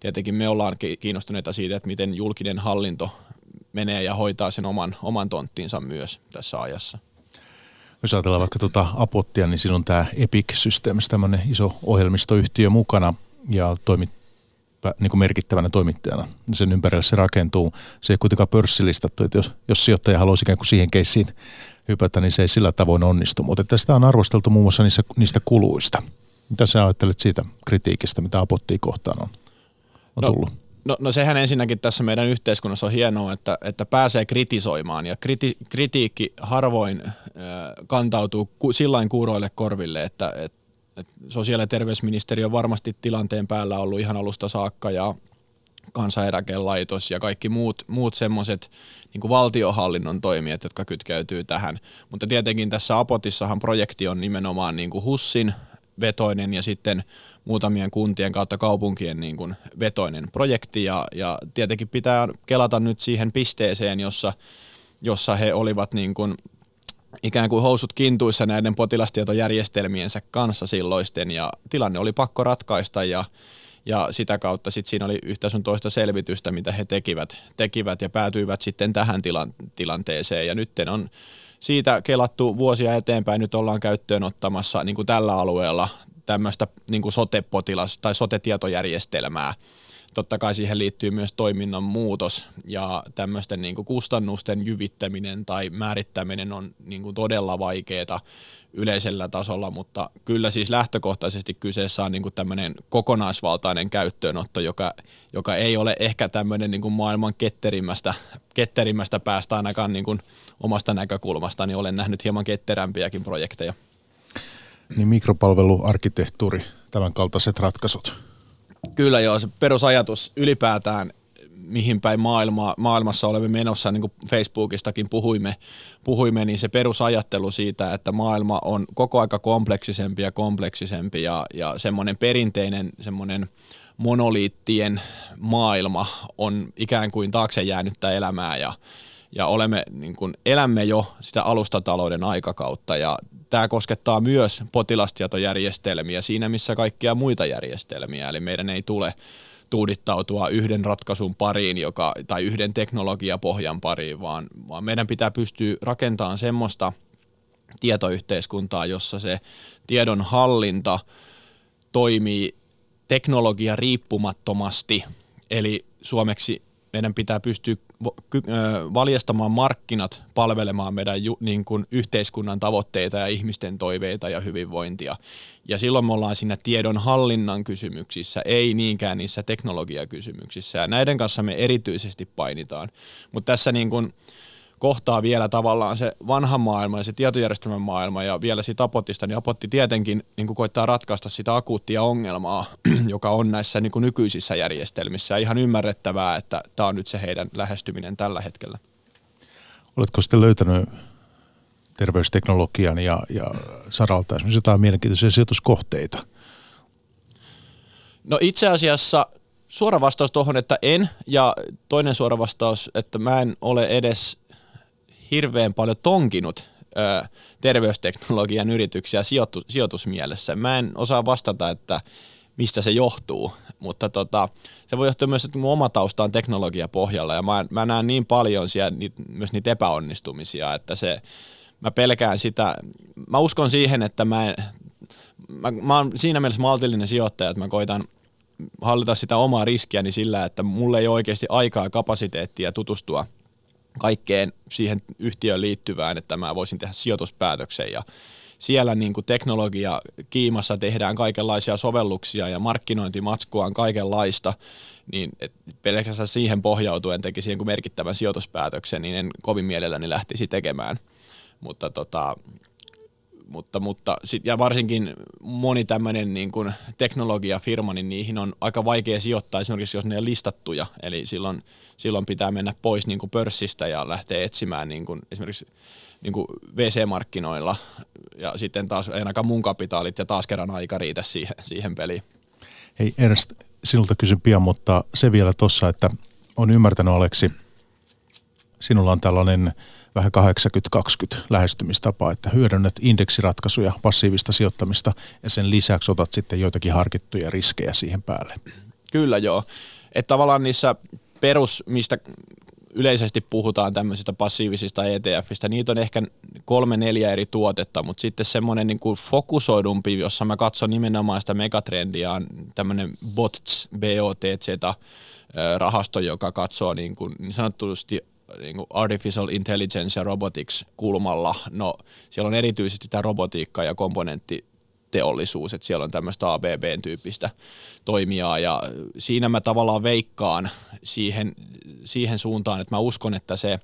tietenkin me ollaan kiinnostuneita siitä, että miten julkinen hallinto menee ja hoitaa sen oman, oman tonttinsa myös tässä ajassa. Jos ajatellaan vaikka tuota Apottia, niin siinä on tämä Epic Systems, tämmöinen iso ohjelmistoyhtiö mukana ja toimit, niin kuin merkittävänä toimittajana. Sen ympärillä se rakentuu. Se ei kuitenkaan pörssilistattu, että jos, jos sijoittaja haluaisi ikään kuin siihen keissiin hypätä, niin se ei sillä tavoin onnistu. Mutta tästä on arvosteltu muun muassa niistä, niistä kuluista. Mitä sä ajattelet siitä kritiikistä, mitä Apottia kohtaan on, on no, tullut? No, no sehän ensinnäkin tässä meidän yhteiskunnassa on hienoa, että, että pääsee kritisoimaan ja kriti, kritiikki harvoin äh, kantautuu ku, sillain kuuroille korville, että et, et sosiaali- ja terveysministeriö on varmasti tilanteen päällä ollut ihan alusta saakka ja kansaneläkelaitos ja kaikki muut, muut semmoiset niin valtiohallinnon toimijat, jotka kytkeytyy tähän. Mutta tietenkin tässä Apotissahan projekti on nimenomaan niin kuin HUSSin vetoinen ja sitten muutamien kuntien kautta kaupunkien niin kuin vetoinen projekti. Ja, ja tietenkin pitää kelata nyt siihen pisteeseen, jossa, jossa he olivat niin kuin ikään kuin housut kintuissa näiden potilastietojärjestelmiensä kanssa silloisten. Ja tilanne oli pakko ratkaista ja, ja sitä kautta sitten siinä oli yhtä sun toista selvitystä, mitä he tekivät, tekivät ja päätyivät sitten tähän tilan, tilanteeseen. Ja nyt on siitä kelattu vuosia eteenpäin, nyt ollaan käyttöön ottamassa niin kuin tällä alueella tämmöistä niin kuin sote-potilas- tai sote-tietojärjestelmää. Totta kai siihen liittyy myös toiminnan muutos ja tämmöisten niin kuin kustannusten jyvittäminen tai määrittäminen on niin kuin todella vaikeaa yleisellä tasolla, mutta kyllä siis lähtökohtaisesti kyseessä on niin kuin tämmöinen kokonaisvaltainen käyttöönotto, joka, joka ei ole ehkä tämmöinen niin kuin maailman ketterimmästä, ketterimmästä päästä ainakaan niin kuin omasta näkökulmasta, niin olen nähnyt hieman ketterämpiäkin projekteja niin mikropalveluarkkitehtuuri, tämän kaltaiset ratkaisut. Kyllä joo, se perusajatus ylipäätään, mihin päin maailma, maailmassa olemme menossa, niin kuin Facebookistakin puhuimme, puhuimme, niin se perusajattelu siitä, että maailma on koko aika kompleksisempi ja kompleksisempi ja, ja semmoinen perinteinen semmoinen monoliittien maailma on ikään kuin taakse jäänyttä elämää ja, ja olemme, niin kuin, elämme jo sitä alustatalouden aikakautta ja tämä koskettaa myös potilastietojärjestelmiä siinä missä kaikkia muita järjestelmiä, eli meidän ei tule tuudittautua yhden ratkaisun pariin joka, tai yhden teknologiapohjan pariin, vaan, vaan meidän pitää pystyä rakentamaan semmoista tietoyhteiskuntaa, jossa se tiedon hallinta toimii teknologia riippumattomasti, eli suomeksi meidän pitää pystyä valjastamaan markkinat palvelemaan meidän ju, niin kuin yhteiskunnan tavoitteita ja ihmisten toiveita ja hyvinvointia. Ja silloin me ollaan siinä tiedon hallinnan kysymyksissä, ei niinkään niissä teknologiakysymyksissä. Ja näiden kanssa me erityisesti painitaan. Mutta tässä niin kuin, kohtaa vielä tavallaan se vanha maailma ja se tietojärjestelmän maailma ja vielä siitä Apotista, niin Apotti tietenkin niin kuin koittaa ratkaista sitä akuuttia ongelmaa, joka on näissä niin kuin nykyisissä järjestelmissä. Ja ihan ymmärrettävää, että tämä on nyt se heidän lähestyminen tällä hetkellä. Oletko sitten löytänyt terveysteknologian ja, ja saralta esimerkiksi jotain mielenkiintoisia sijoituskohteita? No itse asiassa suora vastaus tuohon, että en, ja toinen suora vastaus, että mä en ole edes hirveän paljon tonkinut ö, terveysteknologian yrityksiä sijoitu, sijoitusmielessä. Mä en osaa vastata, että mistä se johtuu, mutta tota, se voi johtua myös, että mun oma tausta on teknologiapohjalla ja mä, mä näen niin paljon siellä niitä, myös niitä epäonnistumisia, että se, mä pelkään sitä, mä uskon siihen, että mä, mä, mä oon siinä mielessä maltillinen sijoittaja, että mä koitan hallita sitä omaa riskiäni sillä, että mulle ei ole oikeasti aikaa ja kapasiteettia tutustua kaikkeen siihen yhtiöön liittyvään, että mä voisin tehdä sijoituspäätöksen ja siellä niin kuin teknologia kiimassa tehdään kaikenlaisia sovelluksia ja markkinointimatskua on kaikenlaista, niin pelkästään siihen pohjautuen tekisi kuin merkittävän sijoituspäätöksen, niin en kovin mielelläni lähtisi tekemään. Mutta tota, mutta, mutta sit, ja varsinkin moni tämmöinen niin kuin teknologiafirma, niin niihin on aika vaikea sijoittaa esimerkiksi, jos ne on listattuja, eli silloin, silloin pitää mennä pois niin kuin pörssistä ja lähteä etsimään niin kuin esimerkiksi niin kuin VC-markkinoilla, ja sitten taas ei ainakaan mun kapitaalit ja taas kerran aika riitä siihen, siihen peliin. Hei Ernst, sinulta kysyn pian, mutta se vielä tuossa, että on ymmärtänyt Aleksi, sinulla on tällainen vähän 80-20 lähestymistapa, että hyödynnät indeksiratkaisuja, passiivista sijoittamista ja sen lisäksi otat sitten joitakin harkittuja riskejä siihen päälle. Kyllä joo. Että tavallaan niissä perus, mistä yleisesti puhutaan tämmöisistä passiivisista ETFistä, niitä on ehkä kolme neljä eri tuotetta, mutta sitten semmoinen niin kuin fokusoidumpi, jossa mä katson nimenomaan sitä megatrendiä, on tämmöinen BOTZ, BOTZ, rahasto, joka katsoo niin, kuin, niin sanottusti niin kuin artificial intelligence ja robotics kulmalla. No siellä on erityisesti tämä robotiikka ja komponentti teollisuus, että siellä on tämmöistä ABB-tyyppistä toimijaa ja siinä mä tavallaan veikkaan siihen, siihen suuntaan, että mä uskon, että se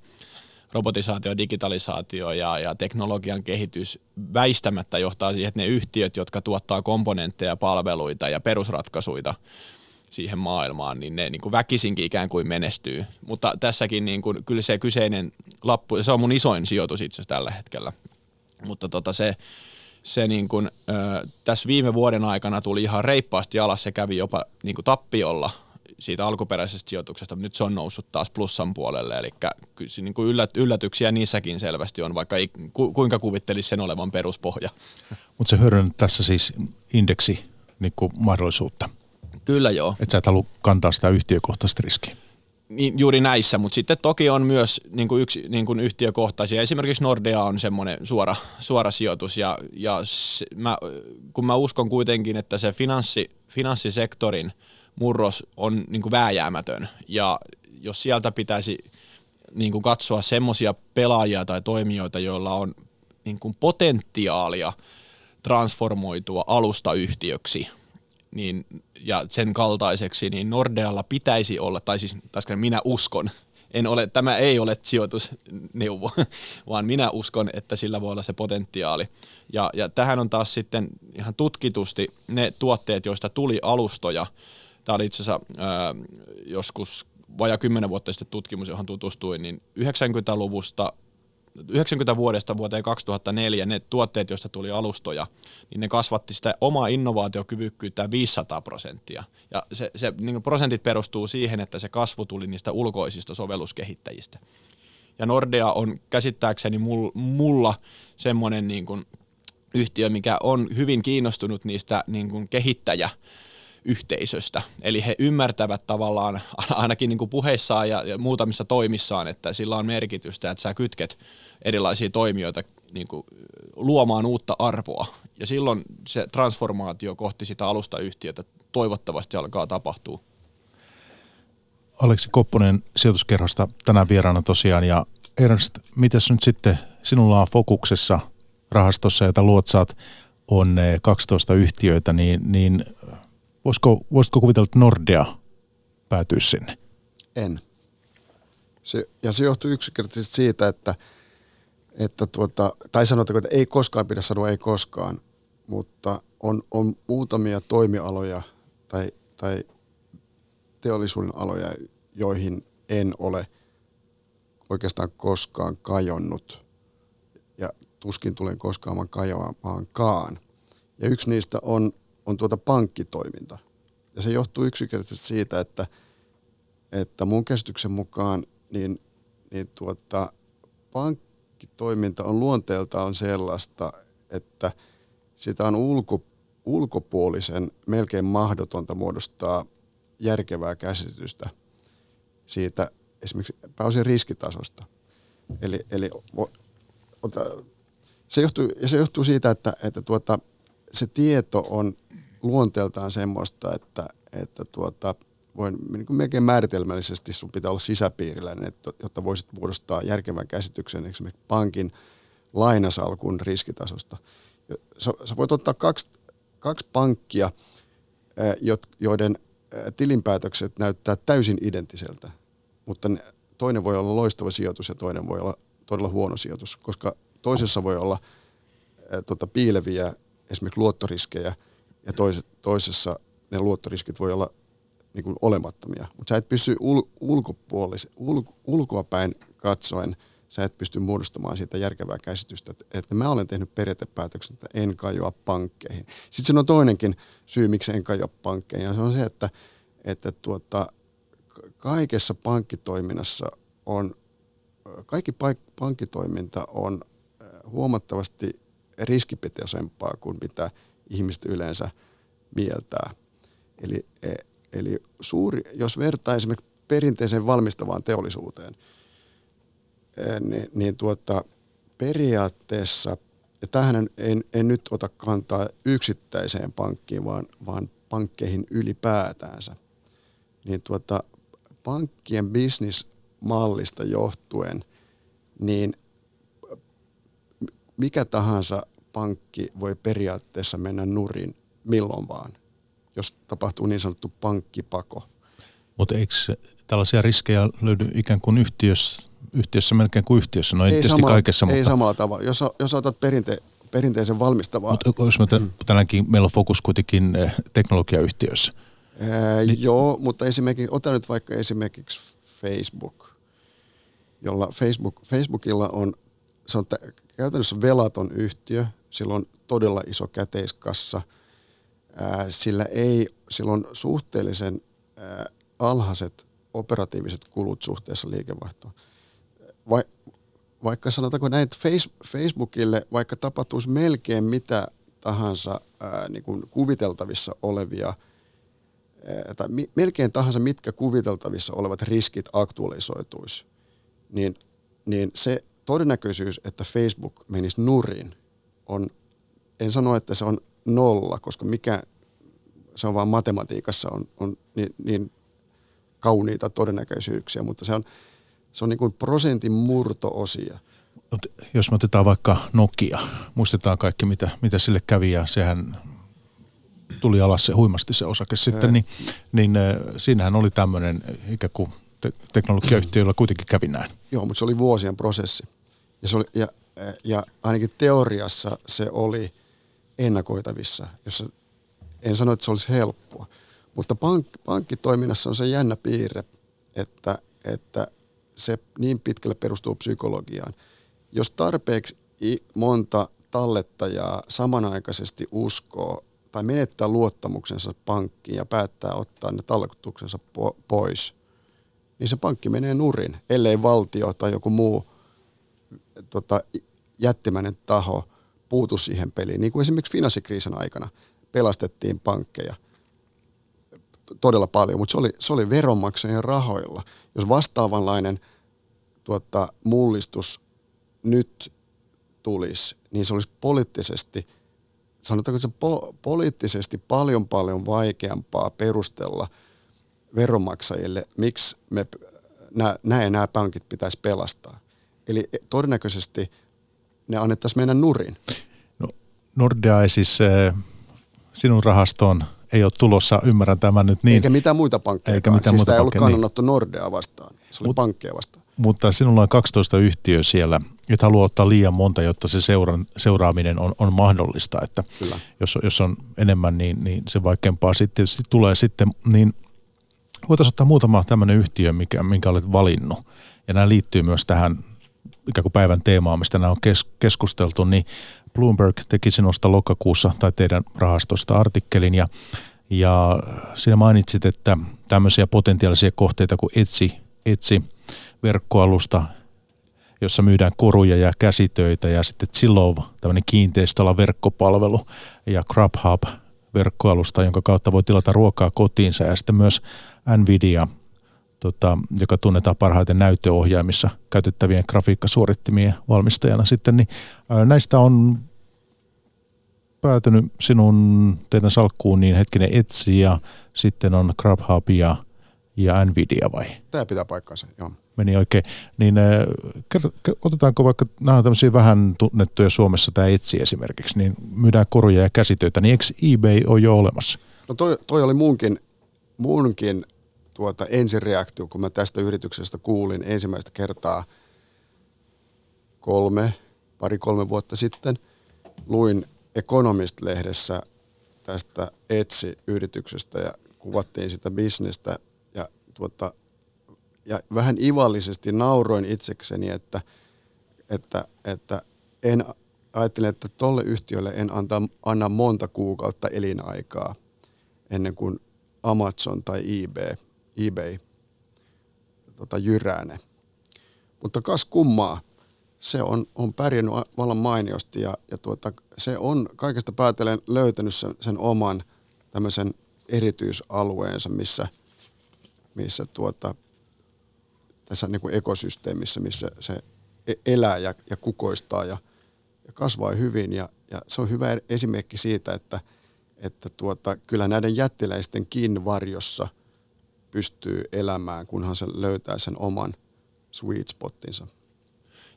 robotisaatio, digitalisaatio ja, ja teknologian kehitys väistämättä johtaa siihen, että ne yhtiöt, jotka tuottaa komponentteja, palveluita ja perusratkaisuja, siihen maailmaan, niin ne niin kuin väkisinkin ikään kuin menestyy. Mutta tässäkin niin kuin, kyllä se kyseinen lappu, se on mun isoin sijoitus itse asiassa tällä hetkellä. Mutta tota se, se niin kuin, ö, tässä viime vuoden aikana tuli ihan reippaasti alas, se kävi jopa niin kuin tappiolla siitä alkuperäisestä sijoituksesta, mutta nyt se on noussut taas plussan puolelle, eli niin kuin yllät, yllätyksiä niissäkin selvästi on, vaikka ei, ku, kuinka kuvittelisi sen olevan peruspohja. Mutta se hyödynnät tässä siis indeksi niin kuin mahdollisuutta. Kyllä joo. Että sä et halua kantaa sitä yhtiökohtaista riskiä. Niin, juuri näissä, mutta sitten toki on myös niin kuin yksi, niin kuin yhtiökohtaisia. Esimerkiksi Nordea on semmoinen suora, suora sijoitus ja, ja se, mä, kun mä uskon kuitenkin, että se finanssi, finanssisektorin murros on niin kuin vääjäämätön ja jos sieltä pitäisi niin kuin katsoa semmoisia pelaajia tai toimijoita, joilla on niin kuin potentiaalia transformoitua alustayhtiöksi – niin, ja sen kaltaiseksi, niin Nordealla pitäisi olla, tai siis taas minä uskon, en ole, tämä ei ole sijoitusneuvo, vaan minä uskon, että sillä voi olla se potentiaali. Ja, ja tähän on taas sitten ihan tutkitusti ne tuotteet, joista tuli alustoja. Tämä oli itse asiassa ää, joskus vajaa kymmenen vuotta sitten tutkimus, johon tutustuin, niin 90-luvusta 90 vuodesta vuoteen 2004 ne tuotteet, joista tuli alustoja, niin ne kasvatti sitä omaa innovaatiokyvykkyyttä 500 prosenttia. Ja se, se niin prosentit perustuu siihen, että se kasvu tuli niistä ulkoisista sovelluskehittäjistä. Ja Nordea on käsittääkseni mulla semmoinen niin yhtiö, mikä on hyvin kiinnostunut niistä niin kehittäjä yhteisöstä. Eli he ymmärtävät tavallaan ainakin niin kuin puheissaan ja, muutamissa toimissaan, että sillä on merkitystä, että sä kytket erilaisia toimijoita niin kuin luomaan uutta arvoa. Ja silloin se transformaatio kohti sitä alustayhtiötä toivottavasti alkaa tapahtua. Aleksi Kopponen sijoituskerhosta tänään vieraana tosiaan. Ja Ernst, mitäs nyt sitten sinulla on fokuksessa rahastossa, jota luotsaat, on 12 yhtiöitä, niin, niin Voisiko, voisitko kuvitella, että Nordea päätyisi sinne? En. Se, ja se johtuu yksinkertaisesti siitä, että, että tuota, tai sanotaanko, että ei koskaan pidä sanoa ei koskaan, mutta on, on muutamia toimialoja tai, tai teollisuuden aloja, joihin en ole oikeastaan koskaan kajonnut ja tuskin tulen koskaan kajoamaankaan. Ja yksi niistä on on tuota pankkitoiminta. Ja se johtuu yksinkertaisesti siitä, että, että mun käsityksen mukaan niin, niin tuota, pankkitoiminta on luonteeltaan sellaista, että sitä on ulko, ulkopuolisen melkein mahdotonta muodostaa järkevää käsitystä siitä esimerkiksi pääosin riskitasosta. Eli, eli se johtuu, se johtuu siitä, että, että tuota, se tieto on luonteeltaan semmoista, että, että tuota, voin niin kuin melkein määritelmällisesti sun pitää olla sisäpiiriläinen, että, jotta voisit muodostaa järkevän käsityksen esimerkiksi pankin lainasalkun riskitasosta. Sä, sä voit ottaa kaksi, kaksi pankkia, joiden tilinpäätökset näyttää täysin identtiseltä, mutta ne, toinen voi olla loistava sijoitus ja toinen voi olla todella huono sijoitus, koska toisessa voi olla ää, tota, piileviä esimerkiksi luottoriskejä ja tois, toisessa ne luottoriskit voi olla niin kuin olemattomia. Mutta sä et pysty ul, ulkopuolis, ul, ulkoapäin katsoen, sä et pysty muodostamaan siitä järkevää käsitystä, että, että mä olen tehnyt periaatepäätöksen, että en kajoa pankkeihin. Sitten se on toinenkin syy, miksi en kajoa pankkeihin, ja se on se, että, että tuota, kaikessa pankkitoiminnassa on, kaikki pankkitoiminta on huomattavasti riskipitoisempaa kuin mitä ihmiset yleensä mieltää. Eli, e, eli suuri, jos vertaa esimerkiksi perinteiseen valmistavaan teollisuuteen, niin, niin tuota, periaatteessa, ja tähän en, en nyt ota kantaa yksittäiseen pankkiin, vaan, vaan pankkeihin ylipäätäänsä, niin tuota, pankkien bisnismallista johtuen, niin mikä tahansa pankki voi periaatteessa mennä nurin milloin vaan, jos tapahtuu niin sanottu pankkipako. Mutta eikö tällaisia riskejä löydy ikään kuin yhtiössä, yhtiössä melkein kuin yhtiössä? No ei, ei samalla, kaikessa, ei mutta... samalla tavalla. Jos, jos otat perinte, perinteisen valmistavaa... Mutta jos me mm. tänäänkin, meillä on fokus kuitenkin eh, teknologiayhtiössä. Ää, niin. Joo, mutta esimerkiksi, ota nyt vaikka esimerkiksi Facebook, jolla Facebook, Facebookilla on, se on käytännössä velaton yhtiö, sillä on todella iso käteiskassa, sillä, ei, sillä on suhteellisen alhaiset operatiiviset kulut suhteessa liikevaihtoon. Vai, vaikka sanotaanko näin, että Facebookille, vaikka tapahtuisi melkein mitä tahansa ää, niin kuin kuviteltavissa olevia, ää, tai mi, melkein tahansa mitkä kuviteltavissa olevat riskit aktualisoituisi, niin, niin se todennäköisyys, että Facebook menisi nurin, on, en sano, että se on nolla, koska mikä, se on vain matematiikassa on, on niin, niin kauniita todennäköisyyksiä, mutta se on, se on niin kuin prosentin murtoosia. Jos me otetaan vaikka Nokia, muistetaan kaikki mitä, mitä sille kävi ja sehän tuli alas se huimasti se osake sitten, niin, niin siinähän oli tämmöinen ikään kuin te- teknologiayhtiöillä kuitenkin kävi näin. Joo, mutta se oli vuosien prosessi. Ja, se oli, ja, ja ainakin teoriassa se oli ennakoitavissa, jossa en sano, että se olisi helppoa. Mutta pank, pankkitoiminnassa on se jännä piirre, että, että se niin pitkälle perustuu psykologiaan. Jos tarpeeksi monta tallettajaa samanaikaisesti uskoo tai menettää luottamuksensa pankkiin ja päättää ottaa ne talletuksensa pois – niin se pankki menee nurin, ellei valtio tai joku muu tota, jättimäinen taho puutu siihen peliin. Niin kuin esimerkiksi finanssikriisin aikana pelastettiin pankkeja todella paljon, mutta se oli, se oli veronmaksajien rahoilla. Jos vastaavanlainen tuota, mullistus nyt tulisi, niin se olisi poliittisesti, sanotaanko se po- poliittisesti paljon paljon vaikeampaa perustella – veronmaksajille, miksi me ja nämä pankit pitäisi pelastaa. Eli todennäköisesti ne annettaisiin mennä nurin. No, Nordea ei siis äh, sinun rahastoon ei ole tulossa, ymmärrän tämän nyt niin. Eikä mitään muita pankkeja. Eikä mitään siis muuta ei ollut kannanotto niin. Nordea vastaan, se oli Mut, pankkeja vastaan. Mutta sinulla on 12 yhtiöä siellä, et halua ottaa liian monta, jotta se seura, seuraaminen on, on mahdollista. Että Kyllä. Jos, jos on enemmän, niin, niin se vaikeampaa sitten tulee sitten. Niin voitaisiin ottaa muutama tämmöinen yhtiö, mikä, minkä olet valinnut. Ja nämä liittyy myös tähän ikään kuin päivän teemaan, mistä nämä on kes- keskusteltu, niin Bloomberg teki sinusta lokakuussa tai teidän rahastosta artikkelin ja, ja siinä mainitsit, että tämmöisiä potentiaalisia kohteita kuin Etsi, Etsi verkkoalusta, jossa myydään koruja ja käsitöitä ja sitten Zillow, tämmöinen kiinteistöllä verkkopalvelu ja Grubhub verkkoalusta, jonka kautta voi tilata ruokaa kotiinsa ja sitten myös Nvidia, tota, joka tunnetaan parhaiten näyttöohjaimissa käytettävien grafiikkasuorittimien valmistajana sitten, niin näistä on päätynyt sinun teidän salkkuun niin hetkinen Etsy ja sitten on Grubhub ja, ja Nvidia vai? Tämä pitää paikkaansa, joo. meni oikein. Niin otetaanko vaikka, nämä on tämmöisiä vähän tunnettuja Suomessa, tämä Etsi esimerkiksi, niin myydään koruja ja käsitöitä, niin eikö eBay ole jo olemassa? No toi, toi oli munkin, munkin tuota ensireaktio, kun mä tästä yrityksestä kuulin ensimmäistä kertaa kolme, pari-kolme vuotta sitten. Luin Economist-lehdessä tästä Etsi-yrityksestä ja kuvattiin sitä bisnestä ja, tuota, ja vähän ivallisesti nauroin itsekseni, että, että, että en ajattelin, että tolle yhtiölle en anta, anna monta kuukautta elinaikaa ennen kuin Amazon tai eBay, eBay tota, jyrää ne. Mutta kas kummaa, se on, on pärjännyt vallan mainiosti ja, ja tuota, se on kaikesta päätellen löytänyt sen, sen oman tämmöisen erityisalueensa, missä, missä tuota, tässä niin kuin ekosysteemissä, missä se e-, elää ja, ja kukoistaa ja, ja kasvaa hyvin. Ja, ja se on hyvä esimerkki siitä, että, että tuota, kyllä näiden jättiläisten varjossa pystyy elämään, kunhan se löytää sen oman sweet spottinsa.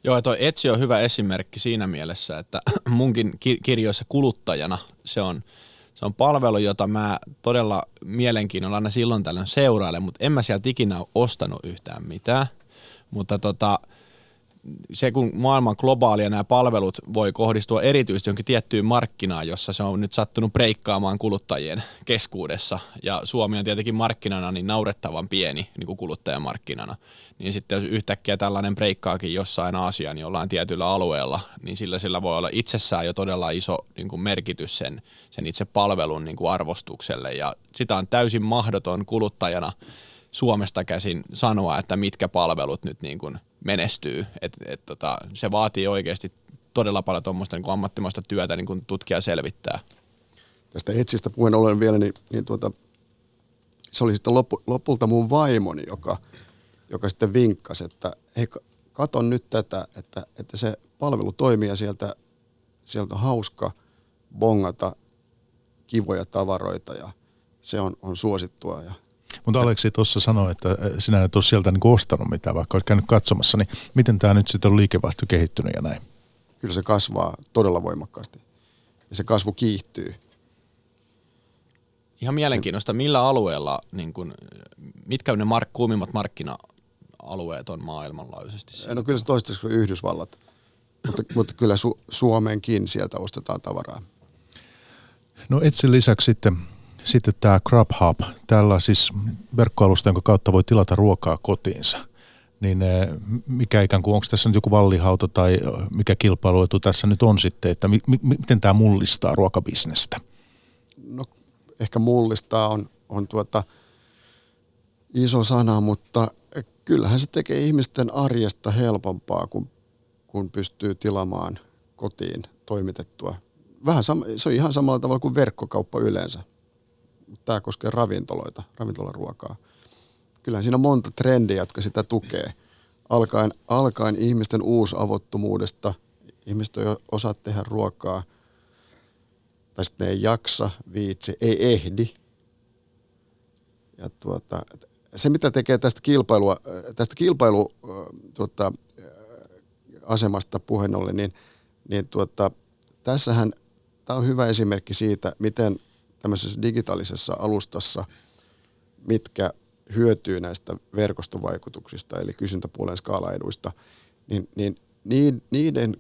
Joo, tuo Etsi on hyvä esimerkki siinä mielessä, että munkin kirjoissa kuluttajana se on, se on palvelu, jota mä todella mielenkiinnolla aina silloin tällöin seurailen, mutta en mä sieltä ikinä ole ostanut yhtään mitään. Mutta tota, se, kun maailman globaalia nämä palvelut voi kohdistua erityisesti jonkin tiettyyn markkinaan, jossa se on nyt sattunut breikkaamaan kuluttajien keskuudessa, ja Suomi on tietenkin markkinana niin naurettavan pieni niin kuin kuluttajamarkkinana, niin sitten jos yhtäkkiä tällainen breikkaakin jossain Aasian jollain tietyllä alueella, niin sillä, sillä voi olla itsessään jo todella iso niin kuin merkitys sen, sen itse palvelun niin kuin arvostukselle, ja sitä on täysin mahdoton kuluttajana Suomesta käsin sanoa, että mitkä palvelut nyt niin kuin menestyy. Et, et, tota, se vaatii oikeasti todella paljon tuommoista niin ammattimaista työtä niin kuin tutkia selvittää. Tästä etsistä puheen ollen vielä, niin, niin tuota, se oli sitten lopu, lopulta mun vaimoni, joka, joka sitten vinkkasi, että hei, katon nyt tätä, että, että se palvelu toimii ja sieltä, sieltä on hauska bongata kivoja tavaroita ja se on, on suosittua ja mutta Aleksi tuossa sanoi, että äh, sinä et ole sieltä niin ostanut mitään, vaikka olet käynyt katsomassa, niin miten tämä nyt sitten on liikevaihto kehittynyt ja näin? Kyllä se kasvaa todella voimakkaasti ja se kasvu kiihtyy. Ihan mielenkiintoista, millä alueella, niin kun, mitkä ne mark- kuumimmat markkina-alueet on maailmanlaajuisesti? No kyllä se toistaiseksi Yhdysvallat, mutta, mutta kyllä Su- Suomeenkin sieltä ostetaan tavaraa. No etsin lisäksi sitten sitten tämä Grubhub, tällä siis verkkoalusta, jonka kautta voi tilata ruokaa kotiinsa. Niin eh, mikä ikään kuin, onko tässä nyt joku vallihauto tai mikä kilpailuetu tässä nyt on sitten, että mi, mi, miten tämä mullistaa ruokabisnestä? No ehkä mullistaa on, on tuota iso sana, mutta kyllähän se tekee ihmisten arjesta helpompaa, kun, kun pystyy tilaamaan kotiin toimitettua. Vähän sama, se on ihan samalla tavalla kuin verkkokauppa yleensä tämä koskee ravintoloita, ravintolaruokaa. Kyllähän siinä on monta trendiä, jotka sitä tukee. Alkaen, alkaen ihmisten uusavottomuudesta, ihmiset ei osaa tehdä ruokaa, tai sitten ne ei jaksa, viitsi, ei ehdi. Ja tuota, se, mitä tekee tästä, kilpailua, tästä kilpailu tuota, asemasta puheen ollen, niin, niin tuota, tässähän tämä on hyvä esimerkki siitä, miten tämmöisessä digitaalisessa alustassa, mitkä hyötyy näistä verkostovaikutuksista, eli kysyntäpuolen skaalaeduista, niin, niin niiden,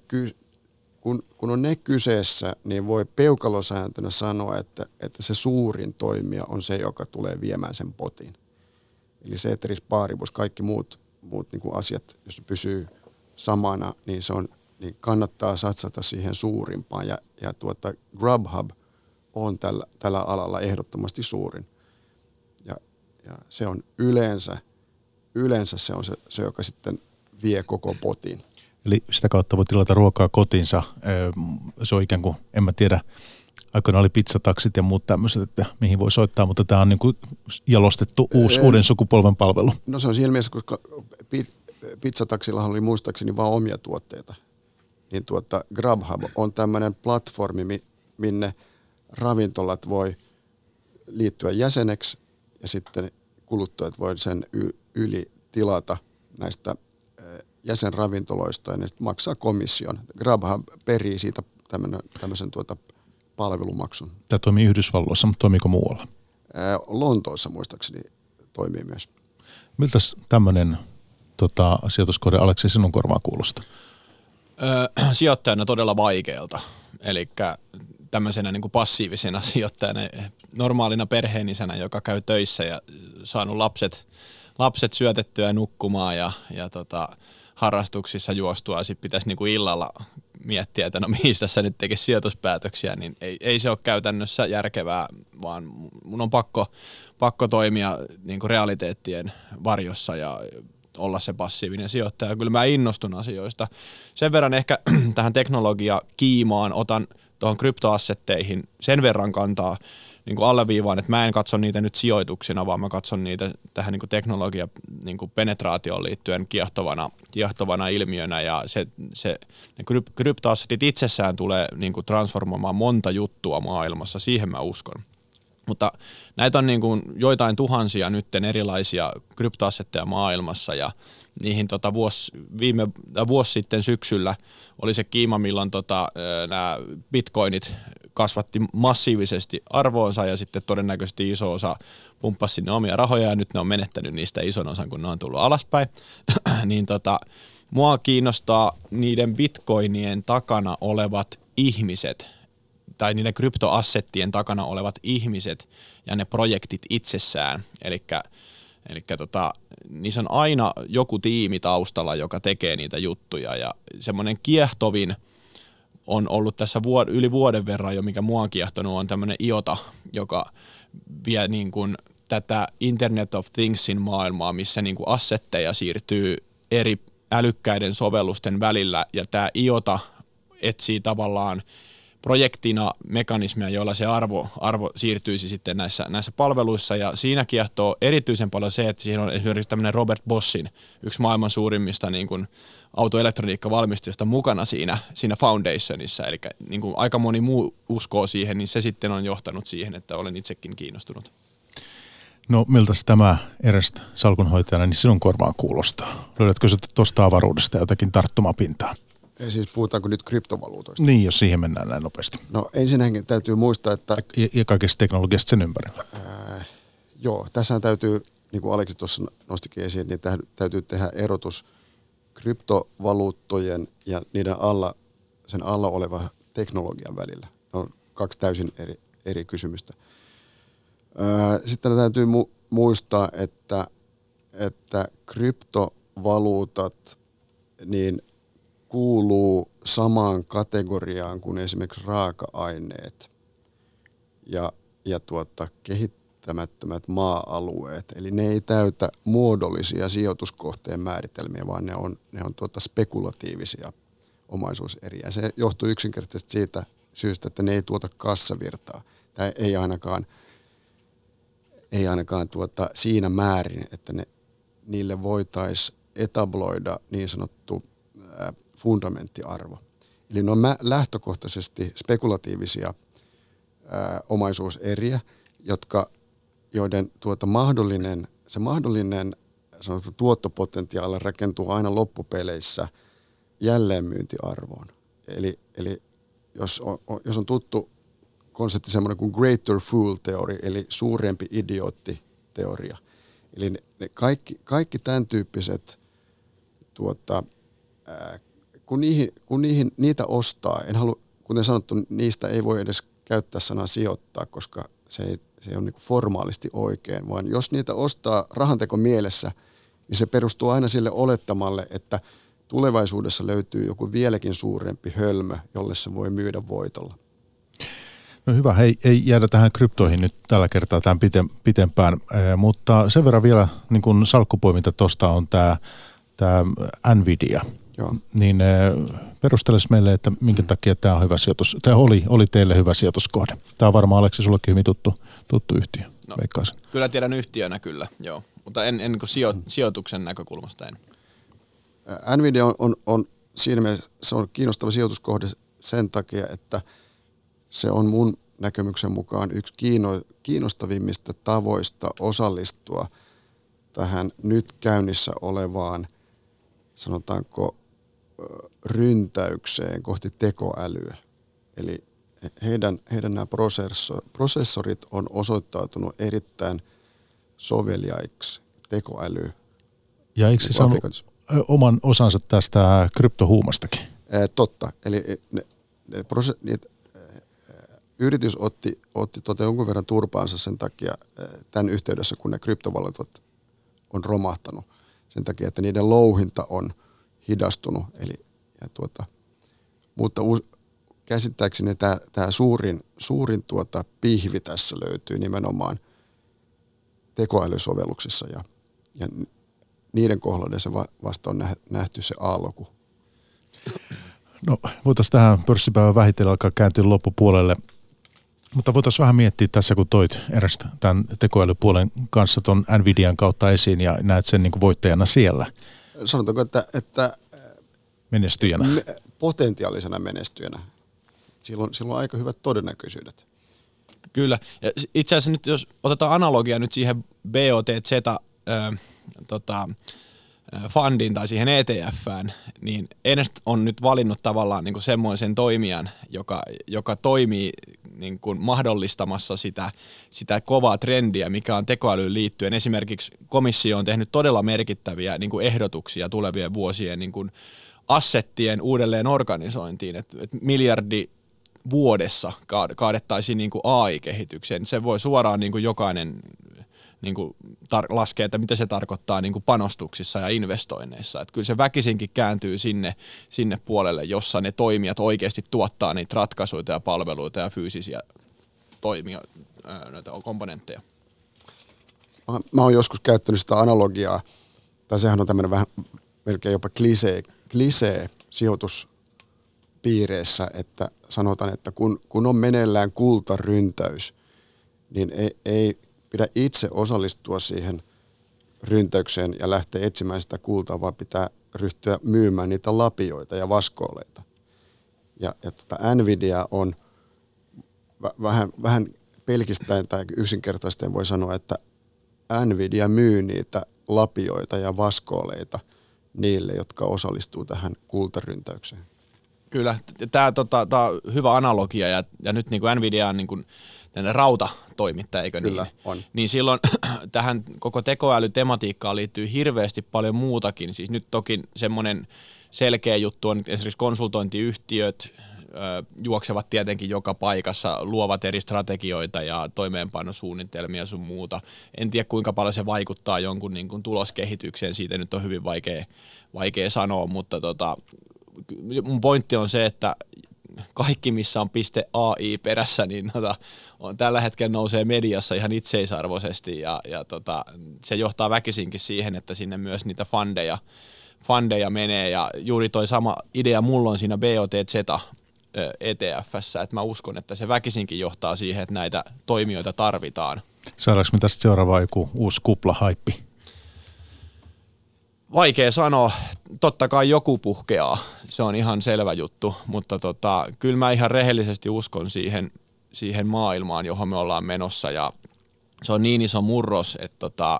kun, kun on ne kyseessä, niin voi peukalosääntönä sanoa, että, että se suurin toimija on se, joka tulee viemään sen potin. Eli se, että paaribus, kaikki muut, muut niin kuin asiat, jos pysyy samana, niin, se on, niin kannattaa satsata siihen suurimpaan. Ja, ja tuota, Grubhub – on tällä, tällä alalla ehdottomasti suurin. Ja, ja se on yleensä, yleensä se on se, se, joka sitten vie koko potin. Eli sitä kautta voi tilata ruokaa kotiinsa. Se on ikään kuin, en mä tiedä, aikoina oli pizzataksit ja muut tämmöiset, että mihin voi soittaa, mutta tämä on niin kuin jalostettu uusi, uuden sukupolven palvelu. No se on siinä mielessä, koska pizzataksillahan oli muistaakseni vain omia tuotteita. Niin tuota, Grubhub on tämmöinen platformi, minne – ravintolat voi liittyä jäseneksi ja sitten kuluttajat voi sen yli tilata näistä jäsenravintoloista ja ne maksaa komission. Grabhan perii siitä tämmönen, tämmöisen tuota palvelumaksun. Tämä toimii Yhdysvalloissa, mutta toimiiko muualla? Lontoossa muistaakseni toimii myös. Miltä tämmöinen tota, sijoituskohde Aleksi sinun korvaan kuulostaa? Öö, sijoittajana todella vaikealta. Eli tämmöisenä niin kuin passiivisena sijoittajana, normaalina perheenisenä, joka käy töissä ja saanut lapset, lapset syötettyä nukkumaan ja, ja tota, harrastuksissa juostua ja sitten pitäisi niin kuin illalla miettiä, että no mihin tässä nyt tekisi sijoituspäätöksiä, niin ei, ei se ole käytännössä järkevää, vaan mun on pakko, pakko toimia niin kuin realiteettien varjossa ja olla se passiivinen sijoittaja. Kyllä mä innostun asioista. Sen verran ehkä tähän teknologia kiimaan otan tuohon kryptoassetteihin sen verran kantaa, niin kuin alleviivaan, että mä en katso niitä nyt sijoituksina, vaan mä katson niitä tähän niin kuin teknologia niin kuin penetraatioon liittyen kiehtovana, kiehtovana ilmiönä ja se, se ne kryp, kryptoassetit itsessään tulee niin kuin transformoimaan monta juttua maailmassa, siihen mä uskon. Mutta näitä on niin kuin joitain tuhansia nytten erilaisia kryptoassetteja maailmassa ja niihin tota vuosi, viime, vuosi sitten syksyllä oli se kiima, milloin tota, nämä bitcoinit kasvatti massiivisesti arvoonsa ja sitten todennäköisesti iso osa pumppasi sinne omia rahoja ja nyt ne on menettänyt niistä ison osan, kun ne on tullut alaspäin. niin tota, mua kiinnostaa niiden bitcoinien takana olevat ihmiset tai niiden kryptoassettien takana olevat ihmiset ja ne projektit itsessään. Eli tota, niissä on aina joku tiimi taustalla, joka tekee niitä juttuja ja semmoinen kiehtovin – on ollut tässä vuod- yli vuoden verran jo, mikä mua on kiehtonut, on tämmöinen IOTA, joka vie niin kuin tätä Internet of Thingsin maailmaa, missä niin kuin assetteja siirtyy eri älykkäiden sovellusten välillä, ja tämä IOTA etsii tavallaan projektina mekanismia, joilla se arvo, arvo siirtyisi sitten näissä, näissä palveluissa. Ja siinä kiehtoo erityisen paljon se, että siihen on esimerkiksi tämmöinen Robert Bossin, yksi maailman suurimmista niin kuin autoelektroniikkavalmistajista mukana siinä, siinä foundationissa. Eli niin kuin aika moni muu uskoo siihen, niin se sitten on johtanut siihen, että olen itsekin kiinnostunut. No miltä tämä erästä salkunhoitajana niin sinun korvaan kuulostaa? Löydätkö tuosta avaruudesta jotakin tarttumapintaa? Ja siis puhutaanko nyt kryptovaluutoista? Niin, jos siihen mennään näin nopeasti. No ensinnäkin täytyy muistaa, että... Ja, ja kaikesta teknologiasta sen ympärillä. Ää, joo, tässä täytyy, niin kuin Aleksi tuossa nostikin esiin, niin täytyy tehdä erotus kryptovaluuttojen ja niiden alla, sen alla oleva teknologian välillä. Ne on kaksi täysin eri, eri kysymystä. Ää, sitten täytyy mu- muistaa, että, että kryptovaluutat, niin – kuuluu samaan kategoriaan kuin esimerkiksi raaka-aineet ja, ja tuota, kehittämättömät maa-alueet. Eli ne ei täytä muodollisia sijoituskohteen määritelmiä, vaan ne on, ne on tuota spekulatiivisia omaisuuseriä. Se johtuu yksinkertaisesti siitä syystä, että ne ei tuota kassavirtaa. Tai ei ainakaan, ei ainakaan tuota siinä määrin, että ne, niille voitaisiin etabloida niin sanottu fundamenttiarvo. Eli ne on lähtökohtaisesti spekulatiivisia ää, omaisuuseriä, jotka, joiden tuota mahdollinen, se mahdollinen sanottu, tuottopotentiaali rakentuu aina loppupeleissä jälleenmyyntiarvoon. Eli, eli jos, on, jos on tuttu konsepti semmoinen kuin greater fool-teori, eli suurempi idiootti-teoria. Eli ne, ne kaikki, kaikki tämän tyyppiset tuota, ää, kun, niihin, kun niihin, niitä ostaa, en halua, kuten sanottu, niistä ei voi edes käyttää sanaa sijoittaa, koska se ei, se ei ole niin formaalisti oikein, vaan jos niitä ostaa rahanteko mielessä, niin se perustuu aina sille olettamalle, että tulevaisuudessa löytyy joku vieläkin suurempi hölmö, jolle se voi myydä voitolla. No hyvä, hei, ei jäädä tähän kryptoihin nyt tällä kertaa tämän pitempään, eh, mutta sen verran vielä niin kuin salkkupoiminta tuosta on tämä, tämä Nvidia – Joo. Niin eh, perustelisi meille, että minkä takia tämä on hyvä sijoitus, tämä oli, oli teille hyvä sijoituskohde. Tämä on varmaan Aleksi sullekin hyvin tuttu, tuttu yhtiö, no, Kyllä tiedän yhtiönä kyllä, joo. Mutta en, en niin sijo, sijoituksen näkökulmasta en. Nvidia on, on, on siinä mielessä se on kiinnostava sijoituskohde sen takia, että se on mun näkemyksen mukaan yksi kiino, kiinnostavimmista tavoista osallistua tähän nyt käynnissä olevaan – sanotaanko ryntäykseen kohti tekoälyä. Eli heidän, heidän nämä prosessorit on osoittautunut erittäin soveliaiksi tekoälyä. Ja eikö se saanut oman osansa tästä kryptohuumastakin? Ää, totta. Eli ne, ne prose, niitä, yritys otti, otti tuota jonkun verran turpaansa sen takia tämän yhteydessä, kun ne kryptovaluutat on romahtanut. Sen takia, että niiden louhinta on hidastunut. Eli, ja tuota, mutta us, käsittääkseni tämä, tämä suurin, suurin tuota pihvi tässä löytyy nimenomaan tekoälysovelluksissa ja, ja niiden kohdalla se vasta on nähty se aalloku. No voitaisiin tähän pörssipäivän vähitellen alkaa kääntyä loppupuolelle. Mutta voitaisiin vähän miettiä tässä, kun toit erästä tämän tekoälypuolen kanssa tuon Nvidian kautta esiin ja näet sen niin kuin voittajana siellä. Sanotaanko, että, että menestyjänä. Me, potentiaalisena menestyjänä. Silloin, silloin on aika hyvät todennäköisyydet. Kyllä. Ja itse asiassa nyt jos otetaan analogia nyt siihen BOTZ äh, tota, fundin tai siihen ETFään, niin Ernst on nyt valinnut tavallaan niin kuin semmoisen toimijan, joka, joka toimii niin kuin mahdollistamassa sitä, sitä kovaa trendiä, mikä on tekoälyyn liittyen. Esimerkiksi komissio on tehnyt todella merkittäviä niin kuin ehdotuksia tulevien vuosien niin kuin assettien uudelleen organisointiin, että et miljardi vuodessa kaadettaisiin niin kuin AI-kehitykseen. Se voi suoraan niin kuin jokainen niin kuin tar- laskea, että mitä se tarkoittaa niin kuin panostuksissa ja investoinneissa. Että kyllä se väkisinkin kääntyy sinne, sinne puolelle, jossa ne toimijat oikeasti tuottaa niitä ratkaisuja ja palveluita ja fyysisiä toimia, näitä komponentteja. Mä, mä oon joskus käyttänyt sitä analogiaa, tai sehän on tämmöinen vähän melkein jopa klisee, klisee sijoituspiireissä, että sanotaan, että kun, kun on meneillään kultaryntäys, niin ei, ei pidä itse osallistua siihen ryntäykseen ja lähteä etsimään sitä kultaa, vaan pitää ryhtyä myymään niitä lapioita ja vaskooleita. Ja, ja tota Nvidia on v- vähän, vähän pelkistäen tai yksinkertaisesti voi sanoa, että Nvidia myy niitä lapioita ja vaskooleita niille, jotka osallistuu tähän kultaryntäykseen. Kyllä, tämä tota, on hyvä analogia ja, ja nyt niin kuin Nvidia on niin kuin rautatoimittaja, eikö Kyllä, niin? on. Niin silloin tähän koko tekoälytematiikkaan liittyy hirveästi paljon muutakin. Siis nyt toki semmoinen selkeä juttu on, että esimerkiksi konsultointiyhtiöt juoksevat tietenkin joka paikassa, luovat eri strategioita ja toimeenpanosuunnitelmia sun muuta. En tiedä kuinka paljon se vaikuttaa jonkun niin kuin tuloskehitykseen, siitä nyt on hyvin vaikea, vaikea sanoa, mutta tota, mun pointti on se, että kaikki, missä on piste AI perässä, niin tota, on, tällä hetkellä nousee mediassa ihan itseisarvoisesti ja, ja tota, se johtaa väkisinkin siihen, että sinne myös niitä fundeja, fundeja menee ja juuri toi sama idea mulla on siinä BOTZ ETFssä, että mä uskon, että se väkisinkin johtaa siihen, että näitä toimijoita tarvitaan. Saadaanko me tästä seuraava joku uusi kupla-haippi? Vaikea sanoa. Totta kai joku puhkeaa, se on ihan selvä juttu, mutta tota, kyllä mä ihan rehellisesti uskon siihen, siihen maailmaan, johon me ollaan menossa. Ja se on niin iso murros, että tota,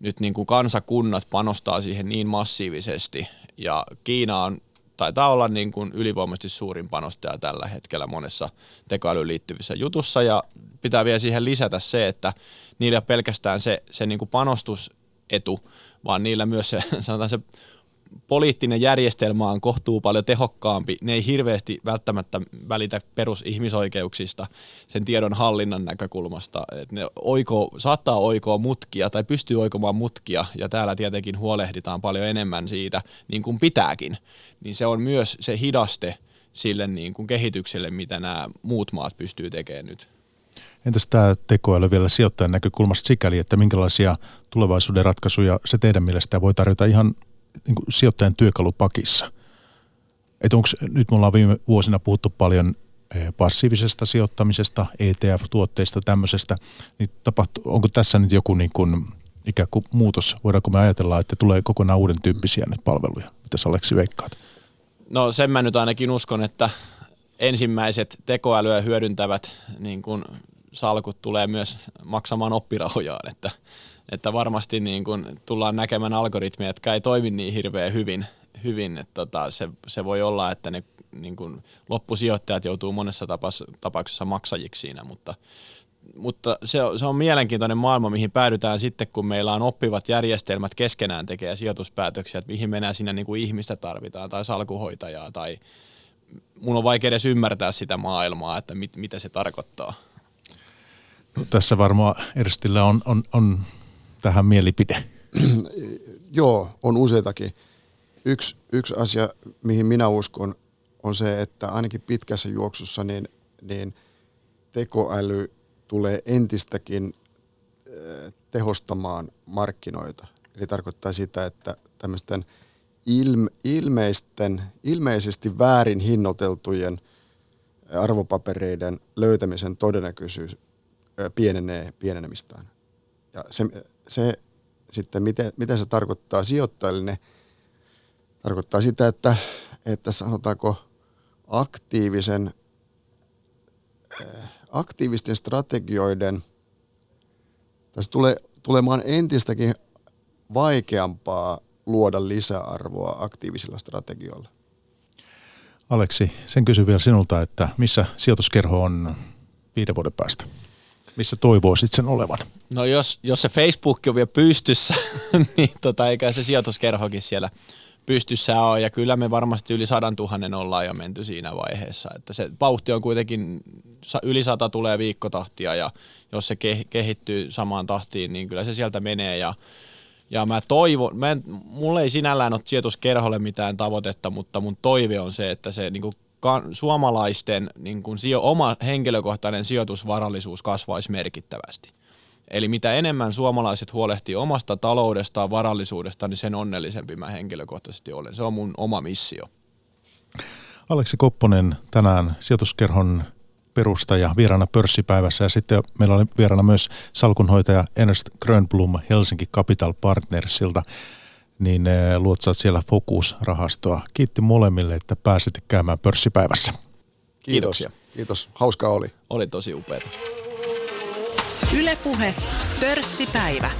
nyt niin kuin kansakunnat panostaa siihen niin massiivisesti. Ja Kiina on, taitaa olla niin kuin ylivoimaisesti suurin panostaja tällä hetkellä monessa tekoälyyn liittyvissä jutussa. Ja pitää vielä siihen lisätä se, että niillä pelkästään se, se niin kuin panostusetu, vaan niillä myös se, sanotaan se poliittinen järjestelmä on kohtuu paljon tehokkaampi. Ne ei hirveästi välttämättä välitä perusihmisoikeuksista sen tiedon hallinnan näkökulmasta. Et ne oiko, saattaa oikoa mutkia tai pystyy oikomaan mutkia ja täällä tietenkin huolehditaan paljon enemmän siitä niin kuin pitääkin. Niin se on myös se hidaste sille niin kuin kehitykselle, mitä nämä muut maat pystyy tekemään nyt. Entäs tämä tekoäly vielä sijoittajan näkökulmasta sikäli, että minkälaisia tulevaisuuden ratkaisuja se teidän mielestä voi tarjota ihan niin kuin sijoittajan työkalupakissa? Että onko, nyt me ollaan viime vuosina puhuttu paljon eh, passiivisesta sijoittamisesta, ETF-tuotteista, tämmöisestä, niin tapahtu, onko tässä nyt joku niin kuin, ikään kuin muutos? Voidaanko me ajatella, että tulee kokonaan uuden tyyppisiä nyt palveluja? Mitä sä Aleksi veikkaat? No sen mä nyt ainakin uskon, että ensimmäiset tekoälyä hyödyntävät niin kuin salkut tulee myös maksamaan oppirahojaan, että, että varmasti niin kuin tullaan näkemään algoritmeja, jotka ei toimi niin hirveän hyvin hyvin. Että tota, se, se voi olla, että ne niin kuin loppusijoittajat joutuu monessa tapauksessa maksajiksi siinä, mutta, mutta se, on, se on mielenkiintoinen maailma, mihin päädytään sitten, kun meillä on oppivat järjestelmät keskenään tekee sijoituspäätöksiä, että mihin mennään sinne niin kuin ihmistä tarvitaan tai salkuhoitajaa tai mun on vaikea edes ymmärtää sitä maailmaa, että mit, mitä se tarkoittaa. No, tässä varmaan Erstillä on, on, on tähän mielipide. Joo, on useitakin. Yksi, yksi asia, mihin minä uskon, on se, että ainakin pitkässä juoksussa niin, niin tekoäly tulee entistäkin tehostamaan markkinoita. Eli tarkoittaa sitä, että tämmöisten ilme, ilmeisten, ilmeisesti väärin hinnoiteltujen arvopapereiden löytämisen todennäköisyys pienenee pienenemistään. Ja se, se sitten, miten, miten se tarkoittaa sijoittajille, tarkoittaa sitä, että, että sanotaanko aktiivisen, aktiivisten strategioiden, tässä tulee tulemaan entistäkin vaikeampaa luoda lisäarvoa aktiivisilla strategioilla. Aleksi, sen kysyn vielä sinulta, että missä sijoituskerho on viiden vuoden päästä? Missä toivoisit sen olevan? No jos, jos se Facebook on vielä pystyssä, niin tota, eikä se sijoituskerhokin siellä pystyssä ole. Ja kyllä me varmasti yli sadan tuhannen ollaan jo menty siinä vaiheessa. Että se vauhti on kuitenkin, yli sata tulee viikkotahtia ja jos se kehittyy samaan tahtiin, niin kyllä se sieltä menee. Ja ja mä toivon, mä en, mulla ei sinällään ole sijoituskerholle mitään tavoitetta, mutta mun toive on se, että se niin kuin, suomalaisten niin kuin, sijo, oma henkilökohtainen sijoitusvarallisuus kasvaisi merkittävästi. Eli mitä enemmän suomalaiset huolehtii omasta taloudestaan, varallisuudesta, niin sen onnellisempi mä henkilökohtaisesti olen. Se on mun oma missio. Aleksi Kopponen tänään sijoituskerhon perustaja vieraana pörssipäivässä ja sitten meillä oli vieraana myös salkunhoitaja Ernst Grönblom Helsinki Capital Partnersilta niin eh, luotsaat siellä Focus-rahastoa. Kiitti molemmille, että pääsitte käymään pörssipäivässä. Kiitos. Kiitoksia. Kiitos. Hauskaa oli. Oli tosi upeaa. Ylepuhe pörssipäivä.